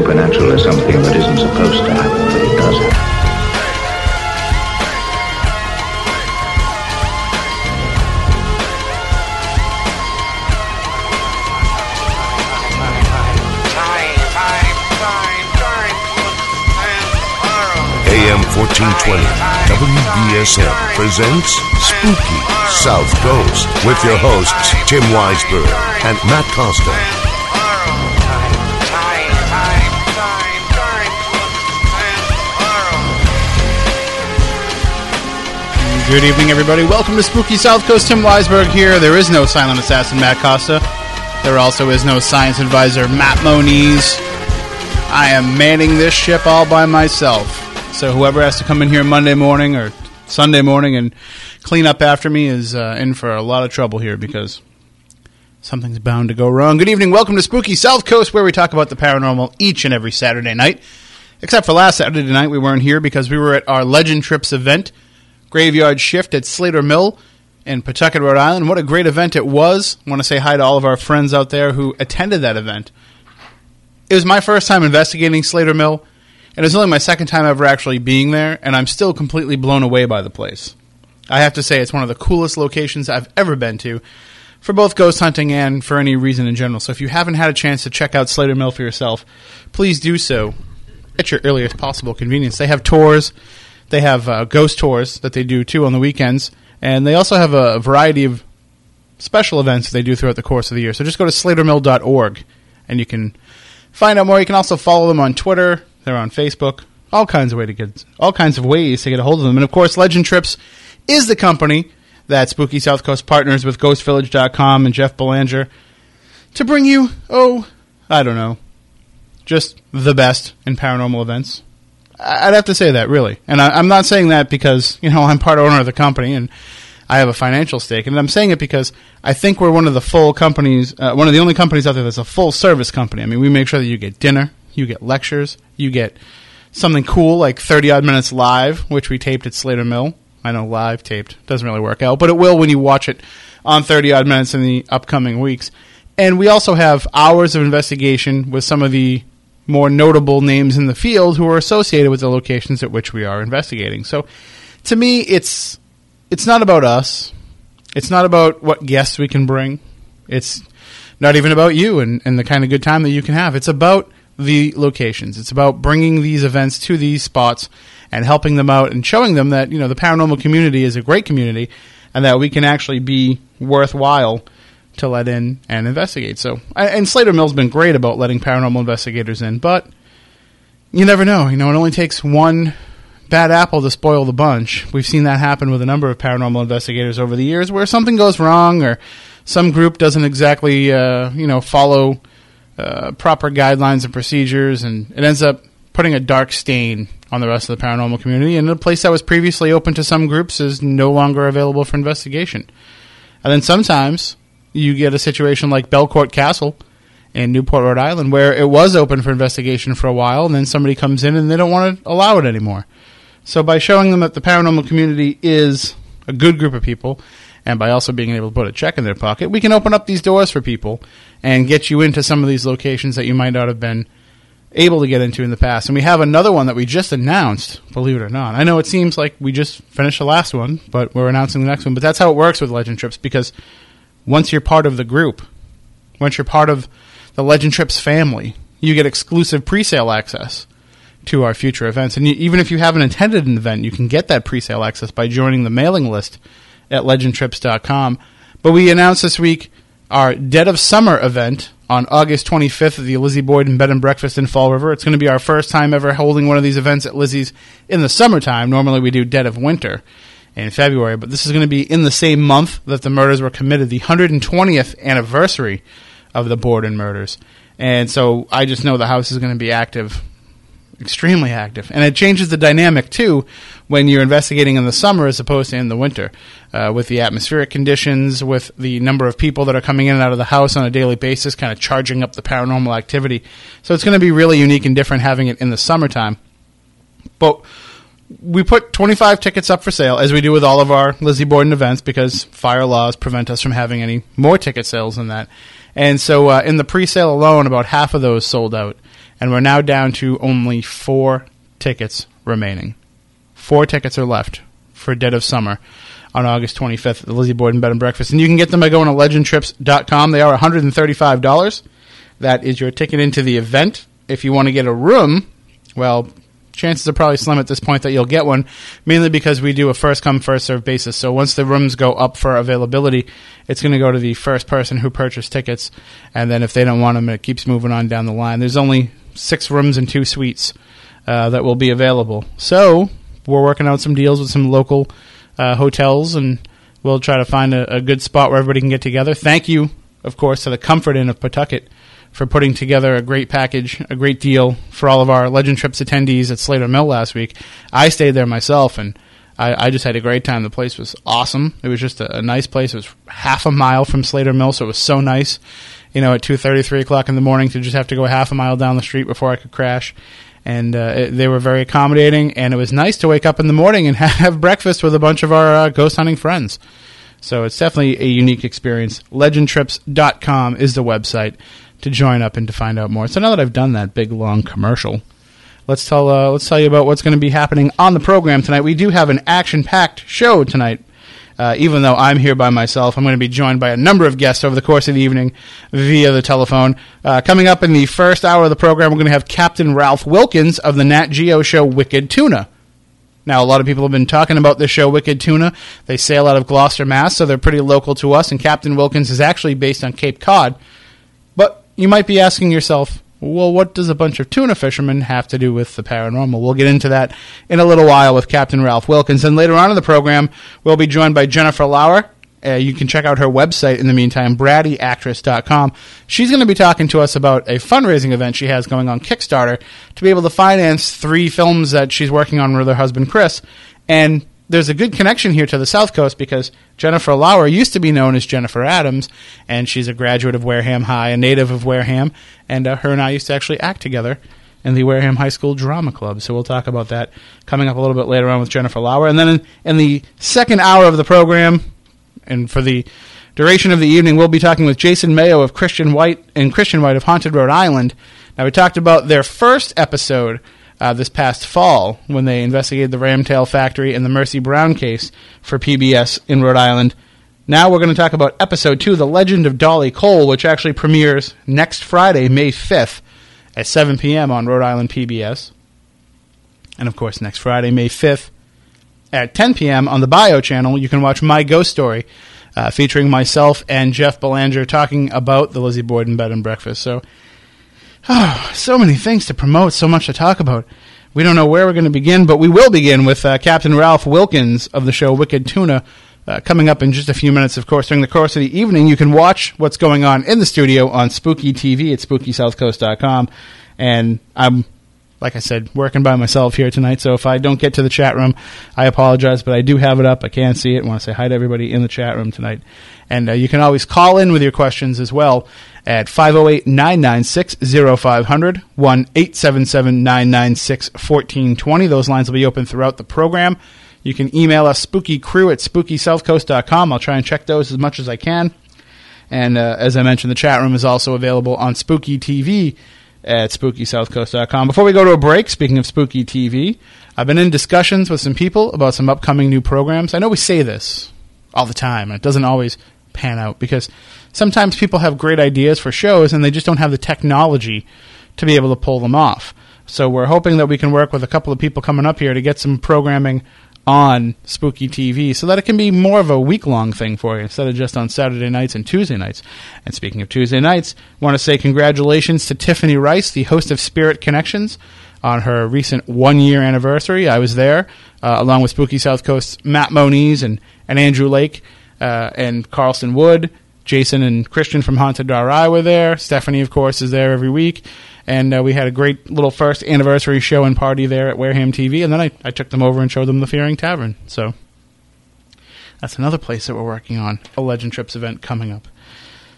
supernatural is something that isn't supposed to happen, but it does. AM 1420, WBSM presents Spooky South Coast with your hosts Tim Weisberg and Matt Costa. Good evening, everybody. Welcome to Spooky South Coast. Tim Weisberg here. There is no silent assassin Matt Costa. There also is no science advisor Matt Moniz. I am manning this ship all by myself. So whoever has to come in here Monday morning or Sunday morning and clean up after me is uh, in for a lot of trouble here because something's bound to go wrong. Good evening. Welcome to Spooky South Coast, where we talk about the paranormal each and every Saturday night. Except for last Saturday night, we weren't here because we were at our Legend Trips event, Graveyard Shift at Slater Mill in Pawtucket, Rhode Island. What a great event it was. I want to say hi to all of our friends out there who attended that event. It was my first time investigating Slater Mill, and it was only my second time ever actually being there, and I'm still completely blown away by the place. I have to say, it's one of the coolest locations I've ever been to for both ghost hunting and for any reason in general. So if you haven't had a chance to check out Slater Mill for yourself, please do so at your earliest possible convenience. They have tours, they have uh, ghost tours that they do too on the weekends, and they also have a variety of special events that they do throughout the course of the year. So just go to slatermill.org and you can find out more. You can also follow them on Twitter. They're on Facebook. All kinds of way to get all kinds of ways to get a hold of them. And of course, Legend Trips is the company that Spooky South Coast partners with GhostVillage.com and Jeff Belanger to bring you, oh, I don't know, just the best in paranormal events. I'd have to say that, really. And I, I'm not saying that because, you know, I'm part owner of the company and I have a financial stake. And I'm saying it because I think we're one of the full companies, uh, one of the only companies out there that's a full service company. I mean, we make sure that you get dinner, you get lectures, you get something cool like 30 odd minutes live, which we taped at Slater Mill. I know live taped doesn't really work out, but it will when you watch it on 30 odd minutes in the upcoming weeks. And we also have hours of investigation with some of the more notable names in the field who are associated with the locations at which we are investigating. So to me, it's it's not about us. It's not about what guests we can bring. It's not even about you and, and the kind of good time that you can have. It's about the locations. It's about bringing these events to these spots and helping them out and showing them that, you know, the paranormal community is a great community and that we can actually be worthwhile to let in and investigate. So, and Slater Mill's been great about letting paranormal investigators in, but you never know. You know, it only takes one bad apple to spoil the bunch. We've seen that happen with a number of paranormal investigators over the years, where something goes wrong or some group doesn't exactly, uh, you know, follow uh, proper guidelines and procedures, and it ends up putting a dark stain on the rest of the paranormal community. And a place that was previously open to some groups is no longer available for investigation. And then sometimes you get a situation like Belcourt Castle in Newport, Rhode Island, where it was open for investigation for a while, and then somebody comes in and they don't want to allow it anymore. So by showing them that the paranormal community is a good group of people, and by also being able to put a check in their pocket, we can open up these doors for people and get you into some of these locations that you might not have been able to get into in the past. And we have another one that we just announced, believe it or not. I know it seems like we just finished the last one, but we're announcing the next one. But that's how it works with Legend Trips because once you're part of the group, once you're part of the Legend Trips family, you get exclusive pre-sale access to our future events. And you, even if you haven't attended an event, you can get that pre-sale access by joining the mailing list at legendtrips.com. But we announced this week our Dead of Summer event on August 25th at the Lizzie Borden Bed and Breakfast in Fall River. It's going to be our first time ever holding one of these events at Lizzie's in the summertime. Normally we do Dead of Winter in February, but this is going to be in the same month that the murders were committed, the 120th anniversary of the Borden murders. And so I just know the house is going to be active extremely active, and it changes the dynamic too when you're investigating in the summer as opposed to in the winter, uh, with the atmospheric conditions, with the number of people that are coming in and out of the house on a daily basis, kind of charging up the paranormal activity. So it's going to be really unique and different having it in the summertime. But we put 25 tickets up for sale, as we do with all of our Lizzie Borden events, because fire laws prevent us from having any more ticket sales than that. And so uh, in the pre sale alone, about half of those sold out. and we're now down to only four tickets remaining. Four tickets are left for Dead of Summer on August 25th at the Lizzie Borden Bed and Breakfast. And you can get them by going to legendtrips.com. They are $135. That is your ticket into the event. If you want to get a room, well, chances are probably slim at this point that you'll get one, mainly because we do a first come, first serve basis. So once the rooms go up for availability, it's going to go to the first person who purchased tickets. And then if they don't want them, it keeps moving on down the line. There's only six rooms and two suites uh, that will be available. So we're working out some deals with some local uh, hotels, and we'll try to find a, a, good spot where everybody can get together. Thank you, of course, to the Comfort Inn of Pawtucket for putting together a great package, a great deal for all of our Legend Trips attendees at Slater Mill last week. I stayed there myself, and I, I just had a great time. The place was awesome. It was just a, a, nice place. It was half a mile from Slater Mill, so it was so nice. You know, at two thirty, three o'clock in the morning, to just have to go half a mile down the street before I could crash and uh, it, they were very accommodating. And it was nice to wake up in the morning and have breakfast with a bunch of our uh, ghost hunting friends. So it's definitely a unique experience. Legendtrips.com is the website to join up and to find out more. So now that I've done that big long commercial, let's tell uh, let's tell you about what's going to be happening on the program tonight. We do have an action-packed show tonight. Uh, even though I'm here by myself, I'm going to be joined by a number of guests over the course of the evening via the telephone. Uh, coming up in the first hour of the program, we're going to have Captain Ralph Wilkins of the Nat Geo show Wicked Tuna. Now, a lot of people have been talking about this show, Wicked Tuna. They sail out of Gloucester, Mass., so they're pretty local to us, and Captain Wilkins is actually based on Cape Cod. You might be asking yourself, well, what does a bunch of tuna fishermen have to do with the paranormal? We'll get into that in a little while with Captain Ralph Wilkins. And later on in the program, we'll be joined by Jennifer Lauer. Uh, you can check out her website in the meantime, braddyactress.com. She's going to be talking to us about a fundraising event she has going on Kickstarter to be able to finance three films that she's working on with her husband, Chris. And there's a good connection here to the South Coast because Jennifer Lauer used to be known as Jennifer Adams, and she's a graduate of Wareham High, a native of Wareham, and uh, her and I used to actually act together in the Wareham High School Drama Club. So we'll talk about that coming up a little bit later on with Jennifer Lauer. And then in, in the second hour of the program, and for the duration of the evening, we'll be talking with Jason Mayo of Christian White and Christian White of Haunted Rhode Island. Now, we talked about their first episode uh, this past fall when they investigated the Ramtail factory and the Mercy Brown case for PBS in Rhode Island. Now we're going to talk about episode two, The Legend of Dolly Cole, which actually premieres next Friday, May 5th at 7 p.m. on Rhode Island PBS. And of course, next Friday, May 5th at 10 p.m. on the Bio channel, you can watch My Ghost Story, uh, featuring myself and Jeff Belanger talking about the Lizzie Borden Bed and Breakfast. So Oh, so many things to promote, so much to talk about. We don't know where we're going to begin, but we will begin with uh, Captain Ralph Wilkins of the show Wicked Tuna. Uh, coming up in just a few minutes, of course, during the course of the evening, you can watch what's going on in the studio on Spooky TV at SpookySouthCoast.com. And I'm like I said, working by myself here tonight. So if I don't get to the chat room, I apologize, but I do have it up. I can see it. I want to say hi to everybody in the chat room tonight. And uh, you can always call in with your questions as well at 508 996 0500 1 877 996 1420. Those lines will be open throughout the program. You can email us spookycrew at spookysouthcoast.com. I'll try and check those as much as I can. And uh, as I mentioned, the chat room is also available on Spooky TV at SpookySouthCoast.com. Before we go to a break, speaking of Spooky TV, I've been in discussions with some people about some upcoming new programs. I know we say this all the time, and it doesn't always pan out because sometimes people have great ideas for shows and they just don't have the technology to be able to pull them off. So we're hoping that we can work with a couple of people coming up here to get some programming on Spooky TV so that it can be more of a week long thing for you instead of just on Saturday nights and Tuesday nights. And speaking of Tuesday nights, I want to say congratulations to Tiffany Rice, the host of Spirit Connections, on her recent one year anniversary. I was there uh, along with Spooky South Coast Matt Moniz and, and Andrew Lake uh, and Carlson Wood. Jason and Christian from Haunted RI were there. Stephanie, of course, is there every week and uh, we had a great little first anniversary show and party there at Wareham TV, and then I, I took them over and showed them the Fearing Tavern. So that's another place that we're working on a Legend Trips event coming up.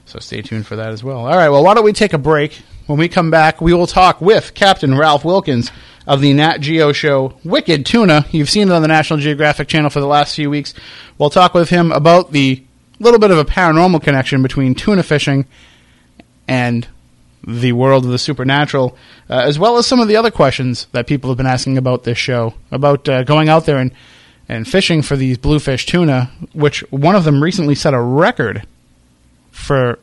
So stay tuned for that as well. All right, well, why don't we take a break? When we come back, we will talk with Captain Ralph Wilkins of the Nat Geo show Wicked Tuna. You've seen it on the National Geographic Channel for the last few weeks. We'll talk with him about the little bit of a paranormal connection between tuna fishing and the world of the supernatural, uh, as well as some of the other questions that people have been asking about this show, about uh, going out there and, and fishing for these bluefin tuna, which one of them recently set a record for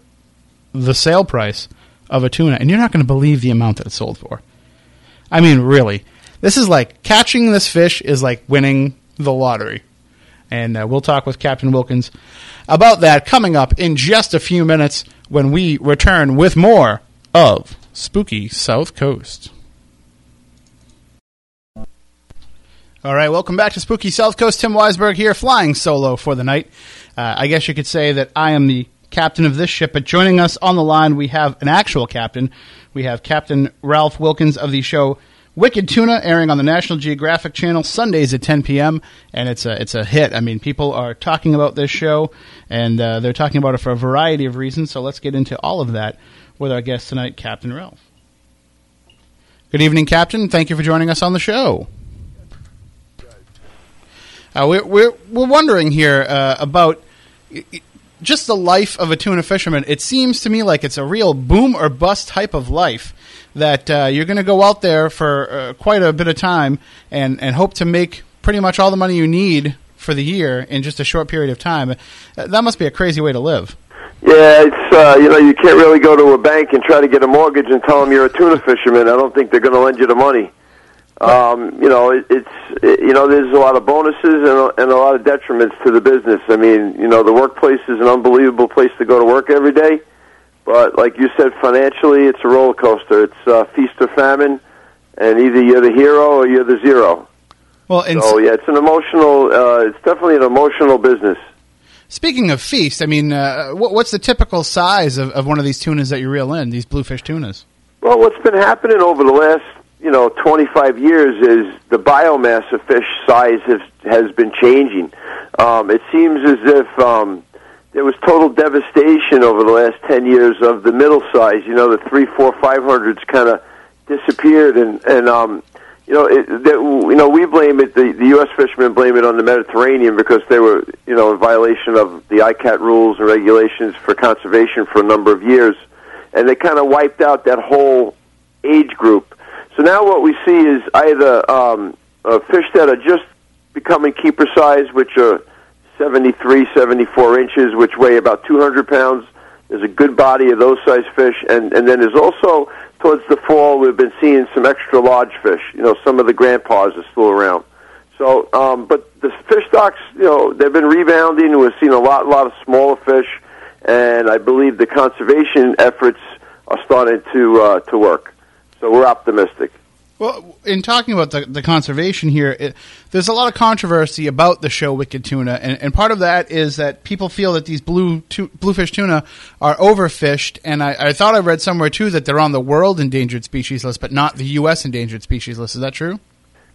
the sale price of a tuna, and you're not going to believe the amount that it sold for. I mean, really, this is like catching this fish is like winning the lottery. And uh, we'll talk with Captain Wilkins about that coming up in just a few minutes when we return with more of Spooky South Coast. All right, welcome back to Spooky South Coast. Tim Weisberg here, flying solo for the night. Uh, I guess you could say that I am the captain of this ship, but joining us on the line, we have an actual captain. We have Captain Ralph Wilkins of the show Wicked Tuna, airing on the National Geographic Channel Sundays at 10 p.m. and it's a it's a hit. I mean, people are talking about this show, and uh, they're talking about it for a variety of reasons. So let's get into all of that with our guest tonight, Captain Ralph. Good evening, Captain. Thank you for joining us on the show. Uh, we're, we're, we're wondering here uh, about just the life of a tuna fisherman. It seems to me like it's a real boom or bust type of life that uh, you're going to go out there for uh, quite a bit of time and, and hope to make pretty much all the money you need for the year in just a short period of time. Uh, that must be a crazy way to live. Yeah, it's uh, you know you can't really go to a bank and try to get a mortgage and tell them you're a tuna fisherman. I don't think they're going to lend you the money. Um, you know, it, it's it, you know there's a lot of bonuses and a, and a lot of detriments to the business. I mean, you know, the workplace is an unbelievable place to go to work every day, but like you said, financially, it's a roller coaster. It's uh, feast or famine, and either you're the hero or you're the zero. Well, and So yeah, it's an emotional. Uh, it's definitely an emotional business. speaking of feast, I mean, uh, what, what's the typical size of, of one of these tunas that you reel in? These bluefin tunas. Well, what's been happening over the last, you know, 25 years is the biomass of fish size has has been changing. Um, it seems as if um, there was total devastation over the last 10 years of the middle size. You know, the three, four, five hundreds kind of disappeared, and and um, you know, it, that, you know, we blame it. The, the U.S. fishermen blame it on the Mediterranean because they were, you know, in violation of the ICCAT rules and regulations for conservation for a number of years, and they kind of wiped out that whole age group. So now what we see is either um, uh, fish that are just becoming keeper size, which are 73, 74 inches, which weigh about 200 pounds. There's a good body of those size fish, and and then there's also towards the fall we've been seeing some extra large fish. You know, some of the grandpas are still around. So, um, but the fish stocks, you know, they've been rebounding. We've seen a lot, a lot of smaller fish, and I believe the conservation efforts are starting to uh, to work. So we're optimistic. Well, in talking about the, the conservation here, it, there's a lot of controversy about the show Wicked Tuna, and, and part of that is that people feel that these blue tu- bluefin tuna are overfished, and I, I thought I read somewhere too that they're on the world endangered species list, but not the U.S. endangered species list. Is that true?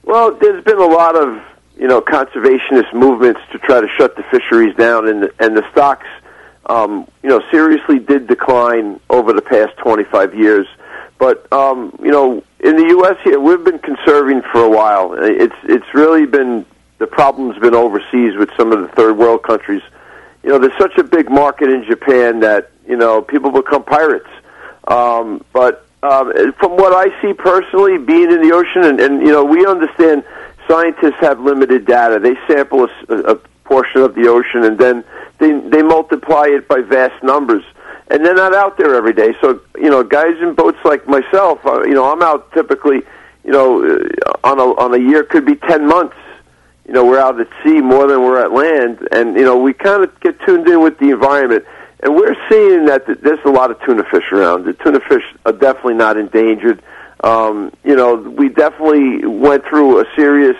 Well, there's been a lot of you know conservationist movements to try to shut the fisheries down, and the, and the stocks, um, you know, seriously did decline over the past 25 years. But um, you know, in the U.S. here, we've been conserving for a while. It's it's really been the problem's been overseas with some of the third world countries. You know, there's such a big market in Japan that you know people become pirates. Um, but um, from what I see personally, being in the ocean, and, and you know, we understand scientists have limited data. They sample a, a portion of the ocean, and then they they multiply it by vast numbers and they're not out there every day. So you know, guys in boats like myself, uh, you know, I'm out typically, you know, uh, on a on a year could be ten months. You know, we're out at sea more than we're at land, and you know, we kind of get tuned in with the environment. And we're seeing that there's a lot of tuna fish around. The tuna fish are definitely not endangered. Um, you know, we definitely went through a serious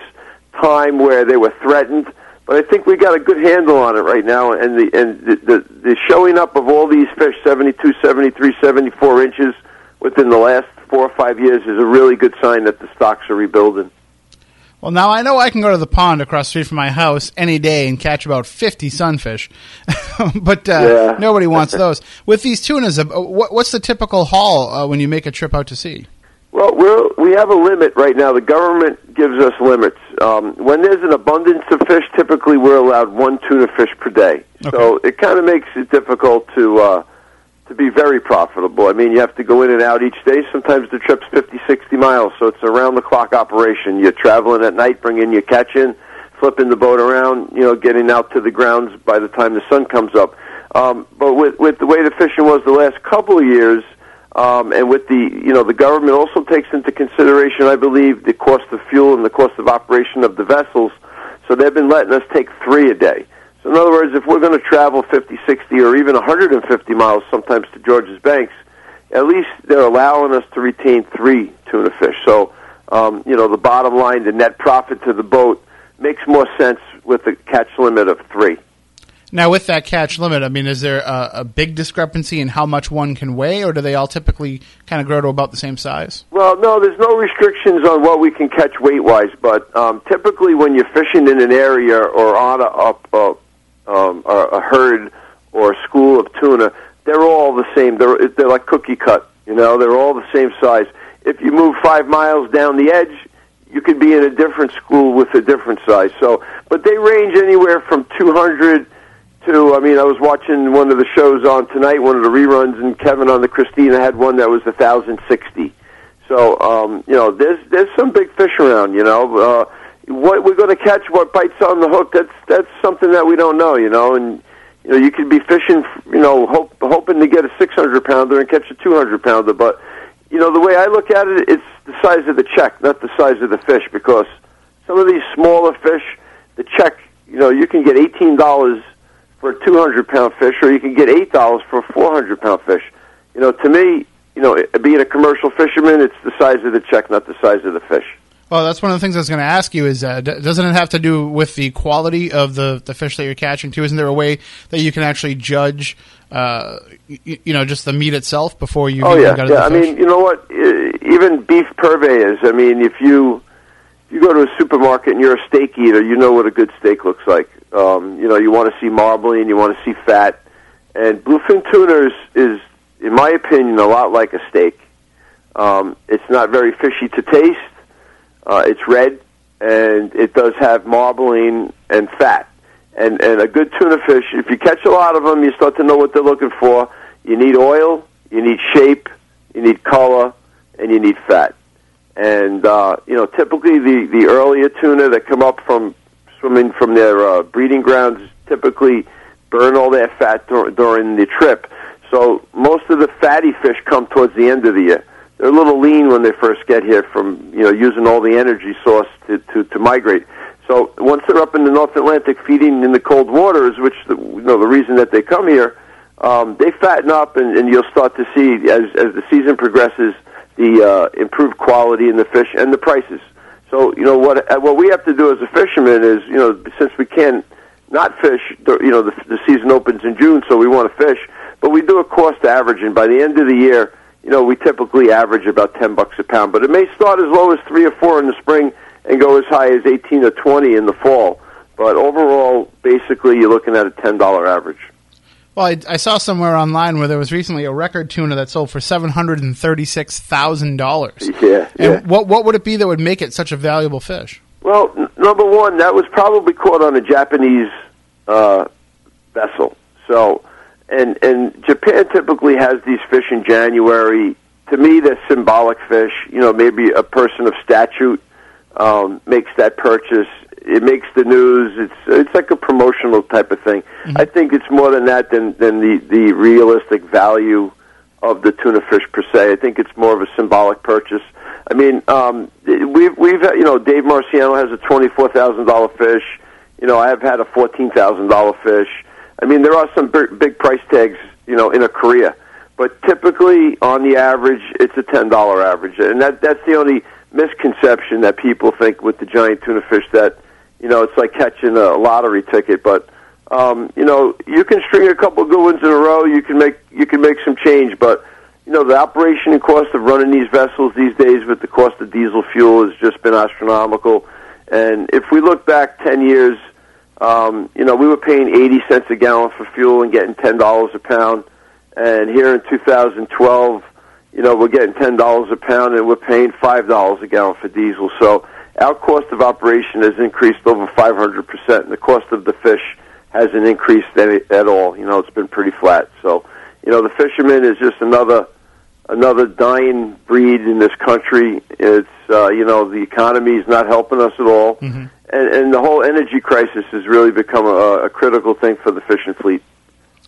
time where they were threatened but I think we got a good handle on it right now, and the and the, the, the showing up of all these fish, 72, 73, 74 inches within the last four or five years, is a really good sign that the stocks are rebuilding. Well, now I know I can go to the pond across the street from my house any day and catch about 50 sunfish, but uh, Yeah. nobody wants those. With these tunas, uh, what, what's the typical haul uh, when you make a trip out to sea? Well, we're, we have a limit right now. The government gives us limits. Um, when there's an abundance of fish, typically we're allowed one tuna fish per day. So it kind of makes it difficult to uh, to be very profitable. I mean, you have to go in and out each day. Sometimes the trip's 50, 60 miles, so it's around the clock operation. You're traveling at night, bringing your catch in, flipping the boat around, you know, getting out to the grounds by the time the sun comes up. Um, but with with the way the fishing was the last couple of years, um, and with the you know the government also takes into consideration, I believe, the cost of fuel and the cost of operation of the vessels. So they've been letting us take three a day. So in other words, if we're going to travel 50, 60, or even 150 miles sometimes to George's Banks, at least they're allowing us to retain three tuna fish. So um, you know the bottom line, the net profit to the boat makes more sense with a catch limit of three. Now, with that catch limit, I mean, is there a, a, big discrepancy in how much one can weigh, or do they all typically kind of grow to about the same size? Well, no, there's no restrictions on what we can catch weight wise, but um, typically when you're fishing in an area or on a, a, um, a, herd or a school of tuna, they're all the same. They're they're like cookie cut. You know, they're all the same size. If you move five miles down the edge, you could be in a different school with a different size. So, but they range anywhere from 200 to. I mean, I was watching one of the shows on tonight, one of the reruns, and Kevin on the Christina had one that was a thousand sixty. So, um, you know, there's there's some big fish around. You know, uh, what we're going to catch, what bites on the hook, that's that's something that we don't know. You know, and you know, you could be fishing, you know, hope, hoping to get a 600 pounder and catch a 200 pounder. But, you know, the way I look at it, it's the size of the check, not the size of the fish, because some of these smaller fish, the check, you know, you can get $18 for a 200 pound fish, or you can get eight dollars for a 400 pound fish. You know, to me, you know, being a commercial fisherman, it's the size of the check, not the size of the fish. Well, that's one of the things I was going to ask you. Is uh, doesn't it have to do with the quality of the, the fish that you're catching too? Isn't there a way that you can actually judge, uh, you, you, know, just the meat itself before you? Oh yeah, yeah. I mean, you know what? Even beef purveyors. I mean, if you you go to a supermarket and you're a steak eater, you know what a good steak looks like. Um, you know, you want to see marbling, you want to see fat, and bluefin tuna is, is, in my opinion, a lot like a steak. Um, it's not very fishy to taste. Uh, it's red, and it does have marbling and fat. And and a good tuna fish, if you catch a lot of them, you start to know what they're looking for. You need oil, you need shape, you need color, and you need fat. And uh, you know, typically the the earlier tuna that come up from swimming from their uh, breeding grounds typically burn all their fat dur- during the trip. So most of the fatty fish come towards the end of the year. They're a little lean when they first get here from you know using all the energy source to, to, to migrate. So once they're up in the North Atlantic feeding in the cold waters, which the, you know the reason that they come here, um, they fatten up, and, and you'll start to see as as the season progresses the uh, improved quality in the fish and the prices. So you know what uh, what we have to do as a fisherman is you know since we can't not fish you know the, the season opens in June so we want to fish but we do a cost average and by the end of the year you know we typically average about ten bucks a pound but it may start as low as three or four in the spring and go as high as eighteen or twenty in the fall but overall basically you're looking at a ten dollar average. Well, I, I, saw somewhere online where there was recently a record tuna that sold for seven hundred and thirty-six thousand dollars. Yeah, and yeah. what what would it be that would make it such a valuable fish? Well, n- number one, that was probably caught on a Japanese uh, vessel. So, and and Japan typically has these fish in January. To me, they're symbolic fish. You know, maybe a person of statute um, makes that purchase it makes the news. It's it's like a promotional type of thing. Mm-hmm. I think it's more than that than than the the realistic value of the tuna fish per se. I think it's more of a symbolic purchase. I mean, um, we've we've you know Dave Marciano has a twenty four thousand dollar fish. You know, I have had a fourteen thousand dollar fish. I mean, there are some big, big price tags, you know, in a career, but typically on the average, it's a ten dollar average, and that that's the only misconception that people think with the giant tuna fish that you know, it's like catching a lottery ticket. But um, you know, you can string a couple good ones in a row. You can make you can make some change, but you know, the operation and cost of running these vessels these days with the cost of diesel fuel has just been astronomical. And if we look back ten years, um, you know, we were paying eighty cents a gallon for fuel and getting ten dollars a pound. And here in 2012, you know, we're getting ten dollars a pound and we're paying five dollars a gallon for diesel. So our cost of operation has increased over 500%, and the cost of the fish hasn't increased any, at all. You know, it's been pretty flat. So you know, the fisherman is just another another dying breed in this country. It's uh, you know the economy is not helping us at all, Mhm. and, and the whole energy crisis has really become a, a critical thing for the fishing fleet.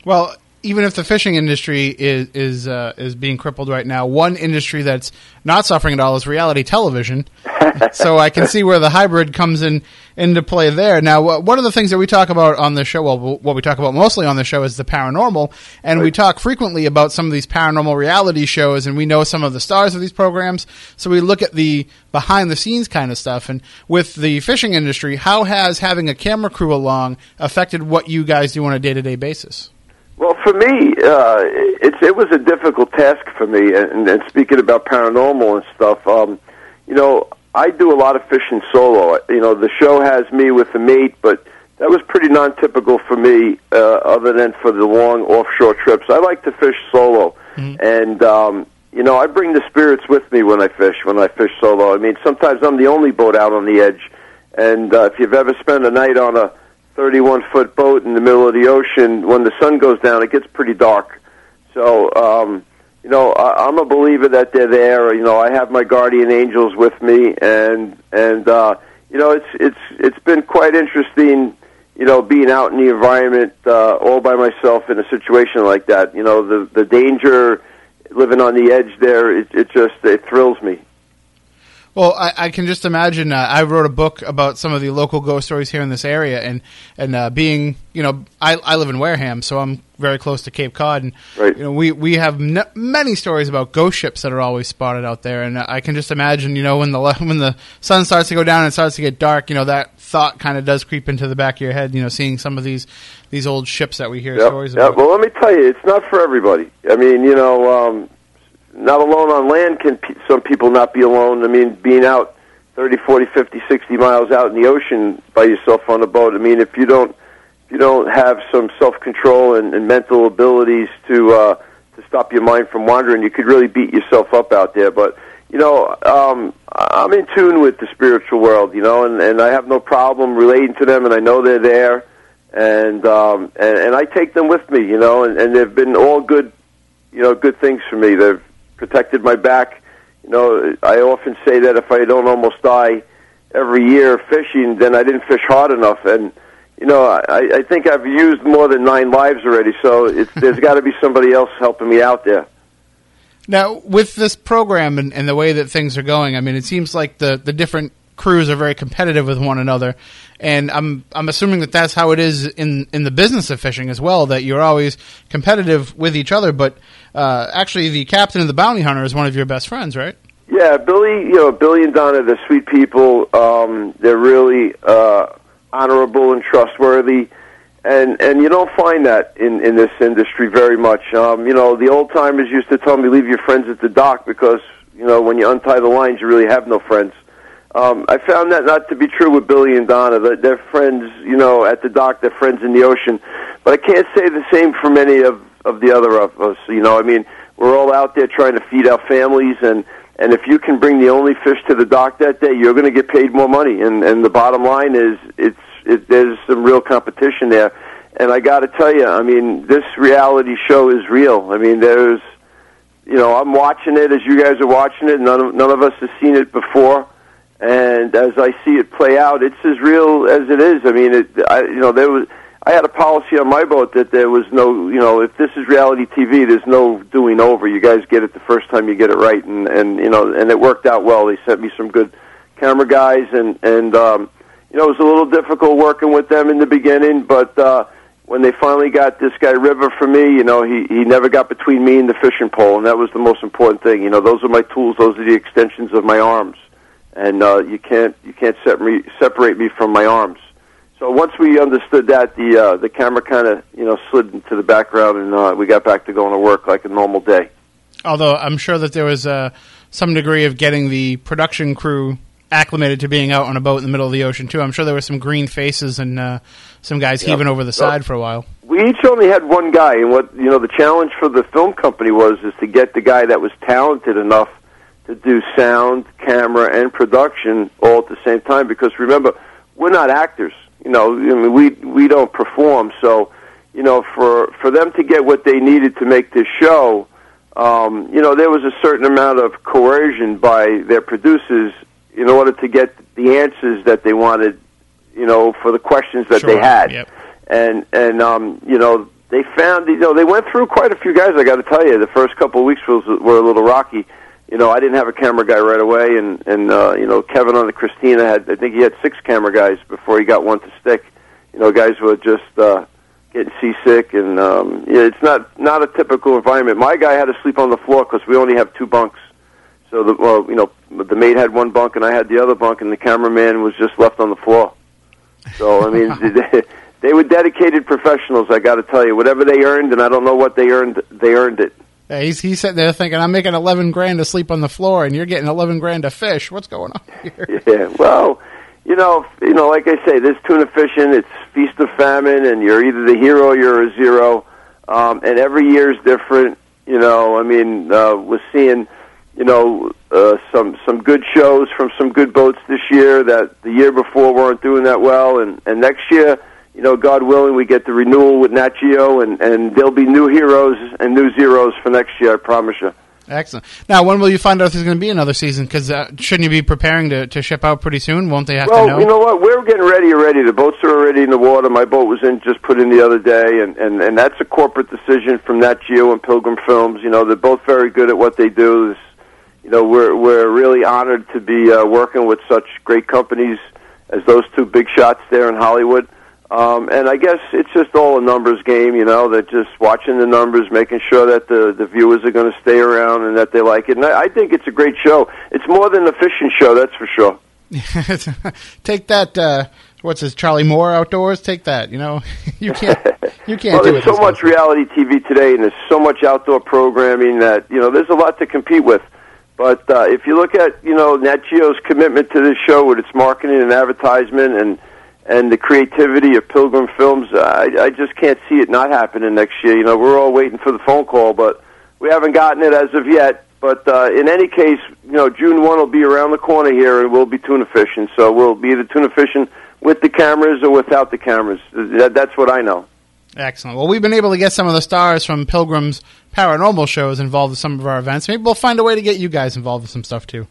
Well, even if the fishing industry is is uh, is being crippled right now, one industry that's not suffering at all is reality television. so I can see where the hybrid comes in into play there. Now, one of the things that we talk about on the show, well, what we talk about mostly on the show is the paranormal, and we talk frequently about some of these paranormal reality shows, and we know some of the stars of these programs. So we look at the behind the scenes kind of stuff. And with the fishing industry, how has having a camera crew along affected what you guys do on a day to day basis? Well, for me, uh, it's it was a difficult task for me. And, and speaking about paranormal and stuff, um, you know, I do a lot of fishing solo. You know, the show has me with the mate, but that was pretty non-typical for me. Uh, other than for the long offshore trips, I like to fish solo, and um, you know, I bring the spirits with me when I fish. When I fish solo, I mean, sometimes I'm the only boat out on the edge. And uh, if you've ever spent a night on a 31 foot boat in the middle of the ocean, when the sun goes down, it gets pretty dark. So, um, you know, I, I'm a believer that they're there. You know, I have my guardian angels with me, and and uh, you know, it's it's it's been quite interesting. You know, being out in the environment uh, all by myself in a situation like that. You know, the the danger, living on the edge there, it, it just it thrills me. Well, I, I can just imagine. Uh, I wrote a book about some of the local ghost stories here in this area, and and uh, being, you know, I, I live in Wareham, so I'm very close to Cape Cod, and Right. you know, we we have n- many stories about ghost ships that are always spotted out there, and I can just imagine, you know, when the when the sun starts to go down and it starts to get dark, you know, that thought kind of does creep into the back of your head, you know, seeing some of these these old ships that we hear Yep, stories yep. about. Well, let me tell you, it's not for everybody. I mean, you know, um, not alone on land can pe- some people not be alone. I mean, being out 30, 40, 50, 60 miles out in the ocean by yourself on a boat. I mean, if you don't if you don't have some self-control and, and mental abilities to uh, to stop your mind from wandering, you could really beat yourself up out there. But you know, um, I'm in tune with the spiritual world, you know, and, and I have no problem relating to them, and I know they're there, and um, and, and I take them with me, you know, and, and they've been all good, you know, good things for me. They've protected my back. You know, I often say that if I don't almost die every year fishing, then I didn't fish hard enough, and you know, I, I think I've used more than nine lives already. So it's, there's got to be somebody else helping me out there. Now, with this program and, and the way that things are going, I mean, it seems like the, the different crews are very competitive with one another, and I'm I'm assuming that that's how it is in in the business of fishing as well. That you're always competitive with each other, but uh, actually, the captain of the bounty hunter is one of your best friends, right? Yeah, Billy, you know, Billy and Donna, they're sweet people. Um, they're really uh, honorable and trustworthy, and and you don't find that in in this industry very much. Um, you know, the old timers used to tell me leave your friends at the dock because you know when you untie the lines, you really have no friends. Um, I found that not to be true with Billy and Donna. They're, they're friends, you know, at the dock. They're friends in the ocean, but I can't say the same for many of of the other of us. You know, I mean, we're all out there trying to feed our families and and if you can bring the only fish to the dock that day, you're going to get paid more money. And and the bottom line is, it's it, there's some real competition there. And I got to tell you, I mean, this reality show is real. I mean, there's, you know, I'm watching it as you guys are watching it. None of none of us has seen it before. And as I see it play out, it's as real as it is. I mean, it, I, you know, there was. I had a policy on my boat that there was no, you know, if this is reality TV, there's no doing over. You guys get it the first time you get it right, and and you know, and it worked out well. They sent me some good camera guys, and and um, you know, it was a little difficult working with them in the beginning, but uh, when they finally got this guy River for me, you know, he he never got between me and the fishing pole, and that was the most important thing. You know, those are my tools; those are the extensions of my arms, and uh, you can't you can't set me, separate me from my arms. So once we understood that, the uh, the camera kind of you know slid into the background, and uh, we got back to going to work like a normal day. Although I'm sure that there was uh, some degree of getting the production crew acclimated to being out on a boat in the middle of the ocean too. I'm sure there were some green faces and uh, some guys Yep. heaving over the side for a while. We each only had one guy, and what you know the challenge for the film company was is to get the guy that was talented enough to do sound, camera, and production all at the same time. Because remember, we're not actors. You know, I mean, we we don't perform, so you know, for for them to get what they needed to make this show, um, you know, there was a certain amount of coercion by their producers in order to get the answers that they wanted, you know, for the questions that Sure, they had. yep. And and um, you know, they found you know they went through quite a few guys. I got to tell you, the first couple of weeks was were a little rocky. You know, I didn't have a camera guy right away, and and uh, you know, Kevin on the Christina had I think he had six camera guys before he got one to stick. You know, guys were just uh, getting seasick, and um, yeah, it's not not a typical environment. My guy had to sleep on the floor because we only have two bunks. So the well, you know, the maid had one bunk and I had the other bunk, and the cameraman was just left on the floor. So I mean, they, they were dedicated professionals. I got to tell you, whatever they earned, and I don't know what they earned, they earned it. Yeah, he's he's sitting there thinking, I'm making eleven grand to sleep on the floor, and you're getting eleven grand to fish. What's going on here? Yeah, well, you know, you know, like I say, this tuna fishing, it's feast of famine, and you're either the hero or you're a zero, um, and every year is different. You know, I mean, uh, we're seeing, you know, uh, some some good shows from some good boats this year that the year before weren't doing that well, and and next year. You know, God willing, we get the renewal with Nat Geo, and, and there'll be new heroes and new zeros for next year. I promise you. Excellent. Now, when will you find out if there's going to be another season? Because uh, shouldn't you be preparing to, to ship out pretty soon? Won't they have Well, to know? you know what? We're getting ready already. The boats are already in the water. My boat was in just put in the other day, and and and that's a corporate decision from Nat Geo and Pilgrim Films. You know, they're both very good at what they do. This, you know, we're we're really honored to be uh, working with such great companies as those two big shots there in Hollywood. Um, and I guess it's just all a numbers game, you know. That just watching the numbers, making sure that the the viewers are going to stay around and that they like it. And I, I think it's a great show. It's more than a fishing show, that's for sure. Take that. Uh, what's this? Charlie Moore outdoors. Take that. You know, you can't. You can't well, do there's it. so much reality TV today, and there's so much outdoor programming that you know there's a lot to compete with. But uh, if you look at you know Nat Geo's commitment to this show with its marketing and advertisement and and the creativity of Pilgrim Films, I, I just can't see it not happening next year. You know, we're all waiting for the phone call, but we haven't gotten it as of yet. But uh, in any case, you know, June one will be around the corner here, and we'll be tuna fishing. So we'll be either tuna fishing with the cameras or without the cameras. That, that's what I know. Excellent. Well, we've been able to get some of the stars from Pilgrim's paranormal shows involved with some of our events. Maybe we'll find a way to get you guys involved with some stuff too.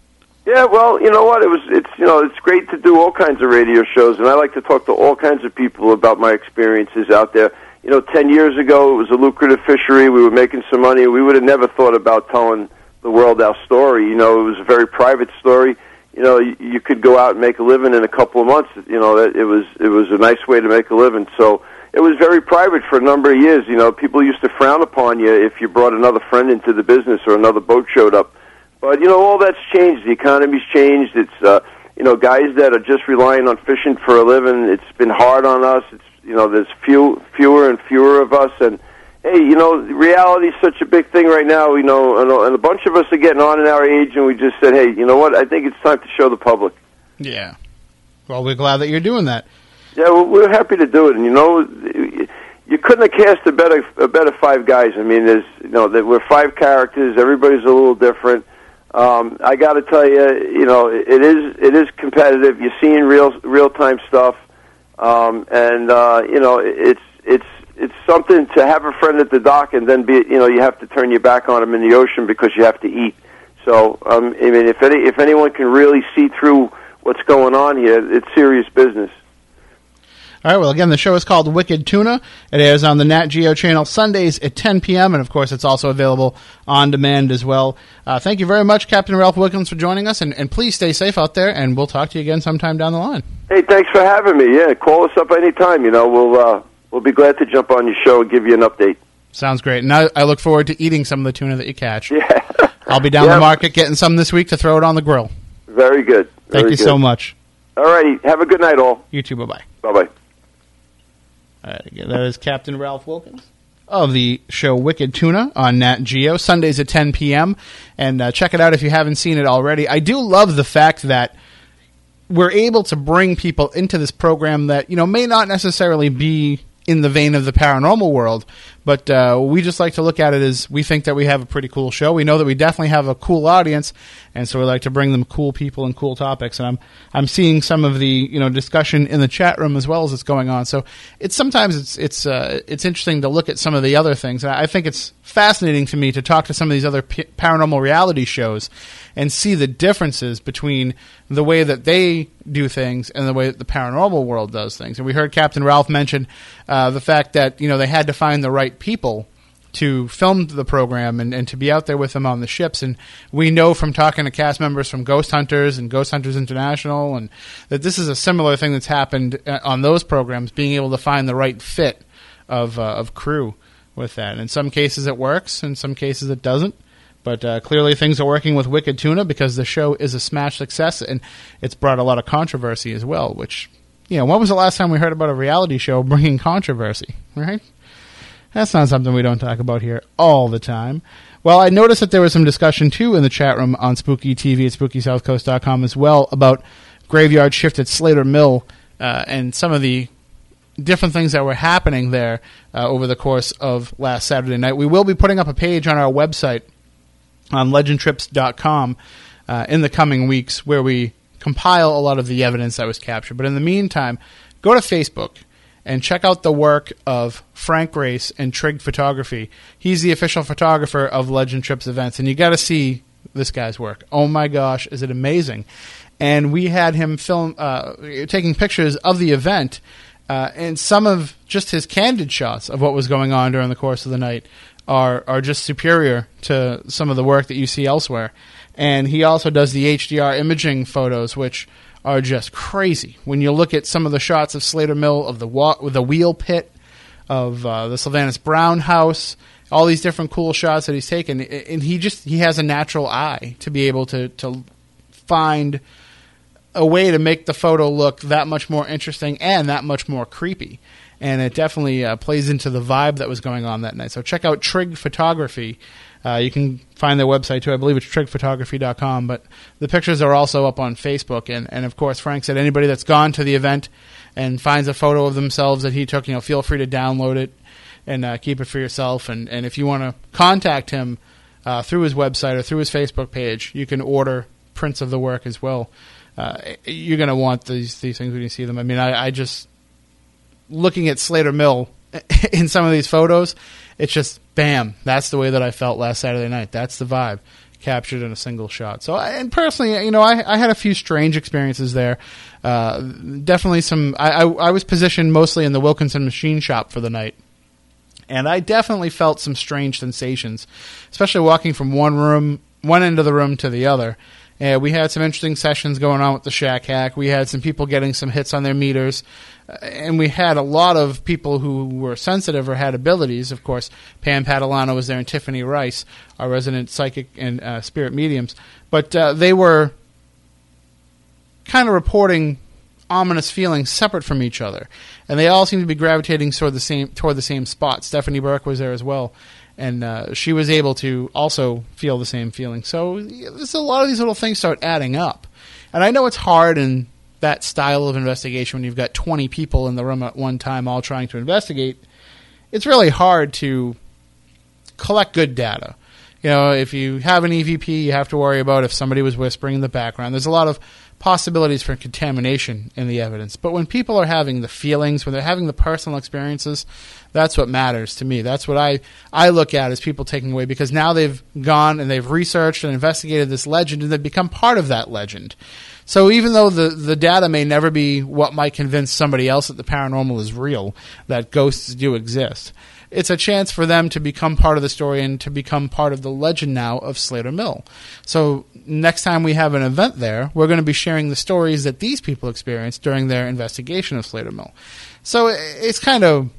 Yeah, well, you know what? It was it's you know it's great to do all kinds of radio shows, and I like to talk to all kinds of people about my experiences out there. You know, ten years ago it was a lucrative fishery. We were making some money. We would have never thought about telling the world our story. You know, it was a very private story. You know, you, you could go out and make a living in a couple of months. You know, it was it was a nice way to make a living. So it was very private for a number of years. You know, people used to frown upon you if you brought another friend into the business or another boat showed up. But you know, all that's changed. The economy's changed. It's uh, you know, guys that are just relying on fishing for a living. It's been hard on us. It's you know, there's few fewer and fewer of us, and hey, you know, reality is such a big thing right now. You know, and, and a bunch of us are getting on in our age, and we just said, hey, you know what? I think it's time to show the public. Yeah. Well, we're glad that you're doing that. Yeah, well, we're happy to do it, and you know, you couldn't have cast a better a better five guys. I mean, there's you know, that we're five characters. Everybody's a little different. Um, I got to tell you, you know, it is it is competitive. You're seeing real real time stuff, um, and uh, you know, it's it's it's something to have a friend at the dock and then be you know you have to turn your back on him in the ocean because you have to eat. So um, I mean, if any if anyone can really see through what's going on here, it's serious business. All right. Well, again, the show is called Wicked Tuna. It airs on the Nat Geo channel Sundays at 10 p.m. And of course, it's also available on demand as well. Uh, thank you very much, Captain Ralph Wilkins, for joining us. And, and please stay safe out there. And we'll talk to you again sometime down the line. Hey, thanks for having me. Yeah, call us up anytime. You know, we'll uh, we'll be glad to jump on your show and give you an update. Sounds great. And I, I look forward to eating some of the tuna that you catch. Yeah. I'll be down Yeah. the market getting some this week to throw it on the grill. Very good. Thank you good. so much. All righty. Have a good night, all. You too. Bye bye. Bye bye. Right, that is Captain Ralph Wilkins of the show Wicked Tuna on Nat Geo, Sundays at 10 p.m. And uh, check it out if you haven't seen it already. I do love the fact that we're able to bring people into this program that, you know, may not necessarily be in the vein of the paranormal world. But uh, we just like to look at it as we think that we have a pretty cool show. We know that we definitely have a cool audience, and so we like to bring them cool people and cool topics. And I'm I'm seeing some of the you know discussion in the chat room as well as it's going on. So it's sometimes it's it's uh, it's interesting to look at some of the other things. I think it's fascinating to me to talk to some of these other p- paranormal reality shows and see the differences between the way that they do things and the way that the paranormal world does things. And we heard Captain Ralph mention uh, the fact that you know they had to find the right people to film the program and, and to be out there with them on the ships. And we know from talking to cast members from Ghost Hunters and Ghost Hunters International, and that this is a similar thing that's happened uh, on those programs, being able to find the right fit of uh, of crew with that. In some cases it works, in some cases it doesn't. But uh, clearly things are working with Wicked Tuna because the show is a smash success and it's brought a lot of controversy as well. Which, you know, when was the last time we heard about a reality show bringing controversy, right? That's not something we don't talk about here all the time. Well, I noticed that there was some discussion too in the chat room on Spooky TV at SpookySouthCoast.com as well about Graveyard Shift at Slater Mill uh, and some of the different things that were happening there uh, over the course of last Saturday night. We will be putting up a page on our website on legendtrips.com uh, in the coming weeks where we compile a lot of the evidence that was captured. But in the meantime, go to Facebook and check out the work of Frank Grace and Trig Photography. He's the official photographer of Legend Trips events, and you got to see this guy's work. Oh my gosh, is it amazing! And we had him film, uh, taking pictures of the event, uh, and some of just his candid shots of what was going on during the course of the night are are just superior to some of the work that you see elsewhere. And he also does the HDR imaging photos, which are just crazy. When you look at some of the shots of Slater Mill, of the wa- the wheel pit, of uh, the Sylvanus Brown house, all these different cool shots that he's taken, and he just he has a natural eye to be able to to find a way to make the photo look that much more interesting and that much more creepy. And it definitely uh, plays into the vibe that was going on that night. So check out Trig Photography. Uh, you can find their website too. I believe it's trigphotography.com. But the pictures are also up on Facebook. And, and of course, Frank said anybody that's gone to the event and finds a photo of themselves that he took, you know, feel free to download it and uh, keep it for yourself. And, and if you want to contact him uh, through his website or through his Facebook page, you can order prints of the work as well. Uh, you're going to want these these things when you see them. I mean, I, I just looking at Slater Mill in some of these photos, it's just bam. That's the way that I felt last Saturday night. That's the vibe captured in a single shot. So, and personally, you know, I, I had a few strange experiences there. Uh, definitely some. I, I, I was positioned mostly in the Wilkinson Machine Shop for the night, and I definitely felt some strange sensations, especially walking from one room, one end of the room to the other. Uh, we had some interesting sessions going on with the Shack Hack. We had some people getting some hits on their meters. Uh, and we had a lot of people who were sensitive or had abilities. Of course, Pam Padalano was there and Tiffany Rice, our resident psychic and uh, spirit mediums. But uh, they were kind of reporting ominous feelings separate from each other. And they all seemed to be gravitating toward the same, toward the same spot. Stephanie Burke was there as well and uh, she was able to also feel the same feeling. So there's a lot of these little things start adding up, and I know it's hard in that style of investigation when you've got 20 people in the room at one time all trying to investigate. It's really hard to collect good data. You know, if you have an EVP, you have to worry about if somebody was whispering in the background. There's a lot of possibilities for contamination in the evidence. But when people are having the feelings, when they're having the personal experiences, that's what matters to me. That's what I, I look at as people taking away because now they've gone and they've researched and investigated this legend and they've become part of that legend. So even though the, the data may never be what might convince somebody else that the paranormal is real, that ghosts do exist, it's a chance for them to become part of the story and to become part of the legend now of Slater Mill. So next time we have an event there, we're going to be sharing the stories that these people experienced during their investigation of Slater Mill. So it's kind of,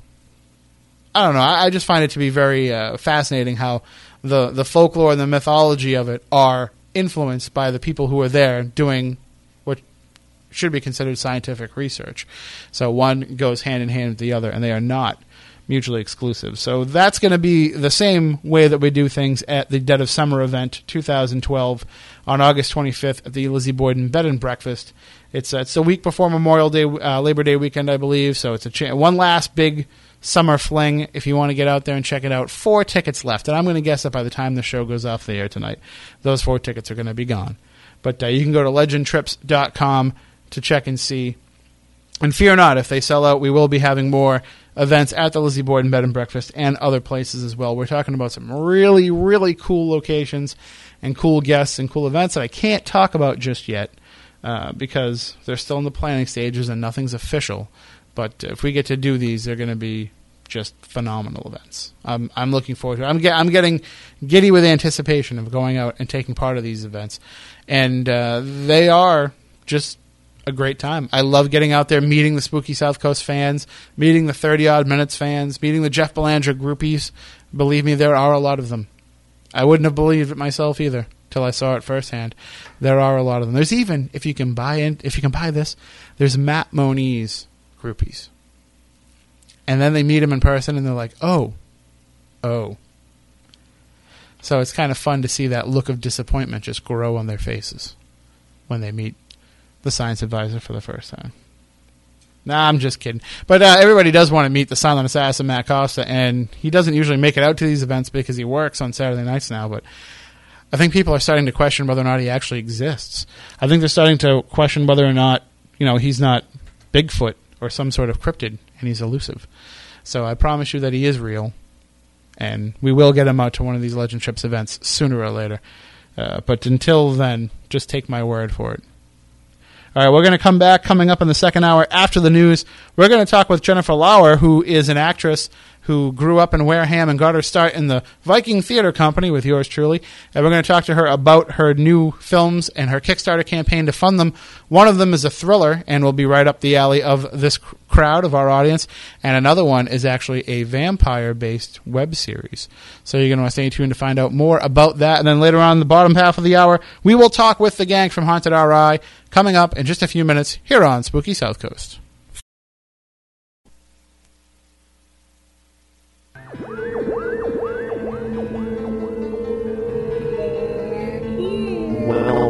I don't know, I, just find it to be very uh, fascinating how the, the folklore and the mythology of it are influenced by the people who are there doing what should be considered scientific research. So one goes hand in hand with the other, and they are not mutually exclusive. So that's going to be the same way that we do things at the Dead of Summer event 2012 on August 25th at the Lizzie Borden Bed and Breakfast. It's uh, it's a week before Memorial Day, uh, Labor Day weekend, I believe. So it's a cha- one last big summer fling. If you want to get out there and check it out, four tickets left, and I'm going to guess that by the time the show goes off the air tonight, those four tickets are going to be gone. But uh, you can go to legendtrips.com to check and see. And fear not, if they sell out, we will be having more events at the Lizzie Borden Bed and Breakfast and other places as well. We're talking about some really, really cool locations and cool guests and cool events that I can't talk about just yet uh, because they're still in the planning stages and nothing's official. But if we get to do these, they're going to be just phenomenal events. I'm, I'm looking forward to it. I'm, get, I'm getting giddy with anticipation of going out and taking part of these events. And uh, they are just a great time. I love getting out there, meeting the Spooky South Coast fans, meeting the 30 odd minutes fans, meeting the Jeff Belanger groupies. Believe me, there are a lot of them. I wouldn't have believed it myself either till I saw it firsthand. There are a lot of them. There's even if you can buy in, if you can buy this, there's Matt Moniz groupies. And then they meet him in person and they're like, "Oh. Oh." So it's kind of fun to see that look of disappointment just grow on their faces when they meet the science advisor for the first time. Nah, I'm just kidding. But uh, everybody does want to meet the silent assassin, Matt Costa, and he doesn't usually make it out to these events because he works on Saturday nights now. But I think people are starting to question whether or not he actually exists. I think they're starting to question whether or not you know he's not Bigfoot or some sort of cryptid, and he's elusive. So I promise you that he is real, and we will get him out to one of these Legend Trips events sooner or later. Uh, but until then, just take my word for it. All right, we're going to come back coming up in the second hour after the news. We're going to talk with Jennifer Lauer, who is an actress who grew up in Wareham and got her start in the Viking Theater Company with yours truly. And we're going to talk to her about her new films and her Kickstarter campaign to fund them. One of them is a thriller and will be right up the alley of this crowd of our audience. And another one is actually a vampire based web series. So you're going to want to stay tuned to find out more about that. And then later on in the bottom half of the hour, we will talk with the gang from Haunted RI coming up in just a few minutes here on Spooky South Coast.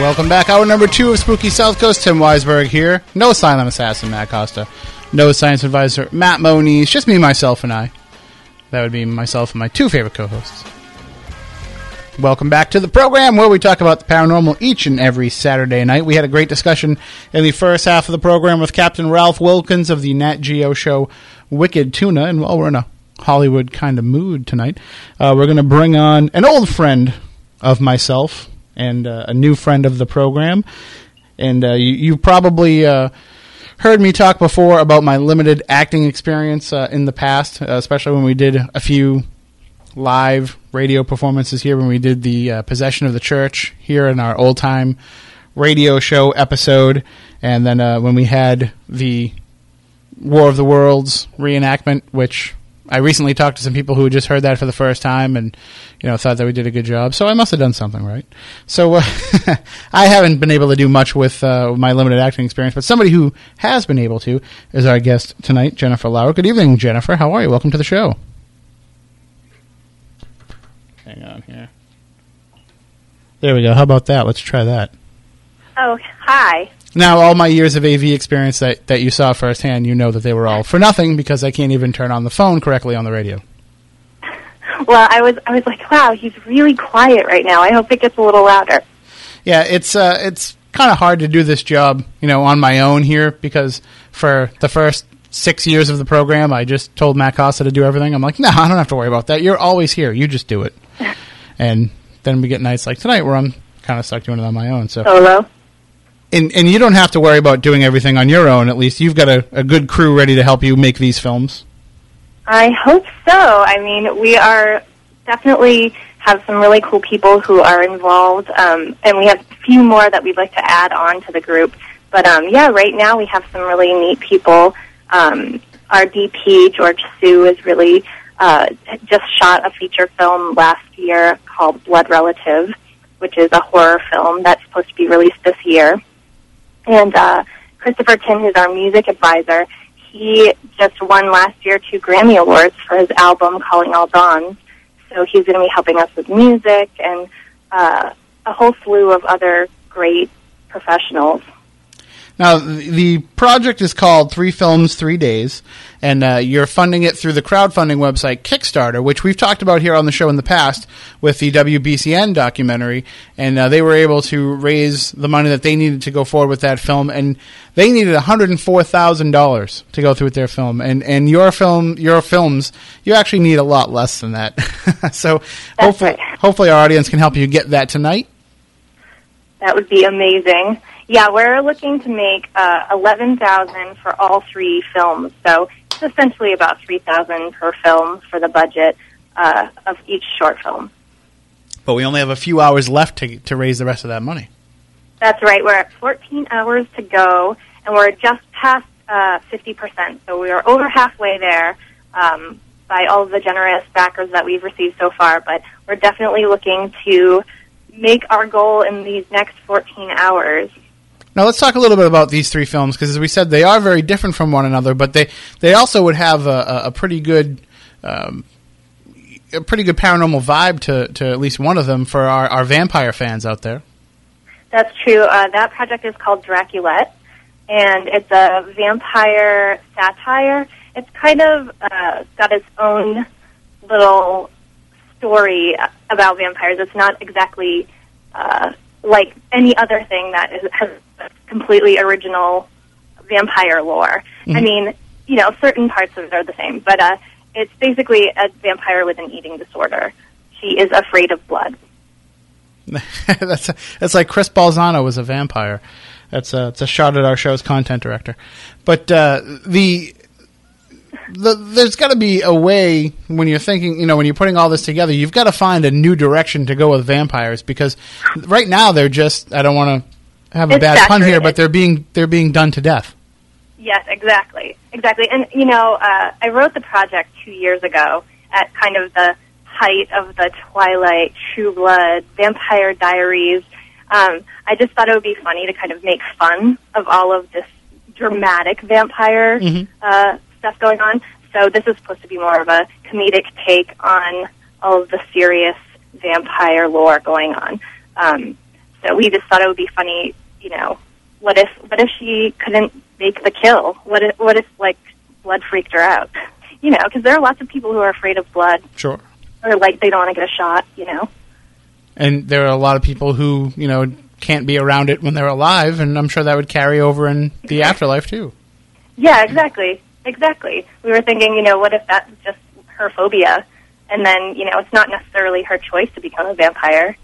Welcome back. Hour number two of Spooky South Coast. Tim Weisberg here. No silent assassin, Matt Costa. No science advisor, Matt Moniz. Just me, myself, and I. That would be myself and my two favorite co-hosts. Welcome back to the program where we talk about the paranormal each and every Saturday night. We had a great discussion in the first half of the program with Captain Ralph Wilkins of the Nat Geo show Wicked Tuna. And while we're in a Hollywood kind of mood tonight, uh, we're going to bring on an old friend of myself and uh, a new friend of the program. And uh, you, you probably uh, heard me talk before about my limited acting experience uh, in the past, uh, especially when we did a few live radio performances here when we did the uh, possession of the church here in our old time radio show episode, and then when we had the War of the Worlds reenactment, which I recently talked to some people who had just heard that for the first time and you know thought that we did a good job. So I must have done something right. So uh, I haven't been able to do much with uh, my limited acting experience, but somebody who has been able to is our guest tonight, Jennifer Lauer. Good evening, Jennifer. How are you? Welcome to the show. Hang on here. There we go. How about that? Let's try that. Oh, hi. Now, all my years of AV experience that, that you saw firsthand, you know that they were all for nothing because I can't even turn on the phone correctly on the radio. Well, I was I was like, wow, he's really quiet right now. I hope it gets a little louder. Yeah, it's uh, it's kind of hard to do this job, you know, on my own here because for the first six years of the program, I just told Matt Costa to do everything. I'm like, no, I don't have to worry about that. You're always here. You just do it. and then we get nights like tonight where I'm kind of stuck doing it on my own. So solo. And and you don't have to worry about doing everything on your own. At least you've got a, a good crew ready to help you make these films. I hope so. I mean, we are definitely have some really cool people who are involved, um, and we have a few more that we'd like to add on to the group. But um, yeah, right now we have some really neat people. Um, our DP George Sue is really uh, just shot a feature film last year called Blood Relative, which is a horror film that's supposed to be released this year. And uh, Christopher Tin, who's our music advisor, he just won last year two Grammy Awards for his album Calling All Dawns. So he's going to be helping us with music and uh, a whole slew of other great professionals. Now, the project is called Three Films, Three Days, and uh, you're funding it through the crowdfunding website Kickstarter, which we've talked about here on the show in the past with the WBCN documentary. And uh, they were able to raise the money that they needed to go forward with that film, and they needed $104,000 to go through with their film. And and your film, your films, you actually need a lot less than that. so hopefully, right. hopefully, our audience can help you get that tonight. That would be amazing. Yeah, we're looking to make uh, eleven thousand for all three films. So essentially about three thousand per film for the budget uh, of each short film. But we only have a few hours left to to raise the rest of that money. That's right. We're at 14 hours to go, and we're just past uh, 50%. So we are over halfway there um, by all of the generous backers that we've received so far. But we're definitely looking to make our goal in these next 14 hours. Now let's talk a little bit about these three films because, as we said, they are very different from one another, but they they also would have a, a, pretty good. Um, a pretty good paranormal vibe to, to at least one of them for our, our vampire fans out there. That's true. Uh, that project is called Draculette, and it's a vampire satire. It's kind of uh, got its own little story about vampires. It's not exactly uh, like any other thing that is, has completely original vampire lore. I mean, you know, certain parts of it are the same, but uh, it's basically a vampire with an eating disorder. She is afraid of blood. that's that's like Chris Balzano was a vampire. That's a, it's a shot at our show's content director. But uh, the the, there's got to be a way when you're thinking, you know, when you're putting all this together, you've got to find a new direction to go with vampires because right now they're just I don't want to have a It's bad pun here, but they're being they're being done to death. Yes, exactly, exactly. And you know, uh, I wrote the project two years ago at kind of the height of the Twilight, True Blood, Vampire Diaries. Um, I just thought it would be funny to kind of make fun of all of this dramatic vampire uh, stuff going on. So this is supposed to be more of a comedic take on all of the serious vampire lore going on. Um, so we just thought it would be funny, you know, what if what if she couldn't make the kill? What if what if like blood freaked her out? You know, because there are lots of people who are afraid of blood, Sure. or like they don't want to get a shot. You know. And there are a lot of people who you know can't be around it when they're alive, and I'm sure that would carry over in the afterlife too. Yeah, exactly, exactly. We were thinking, you know, what if that's just her phobia, and then you know, it's not necessarily her choice to become a vampire,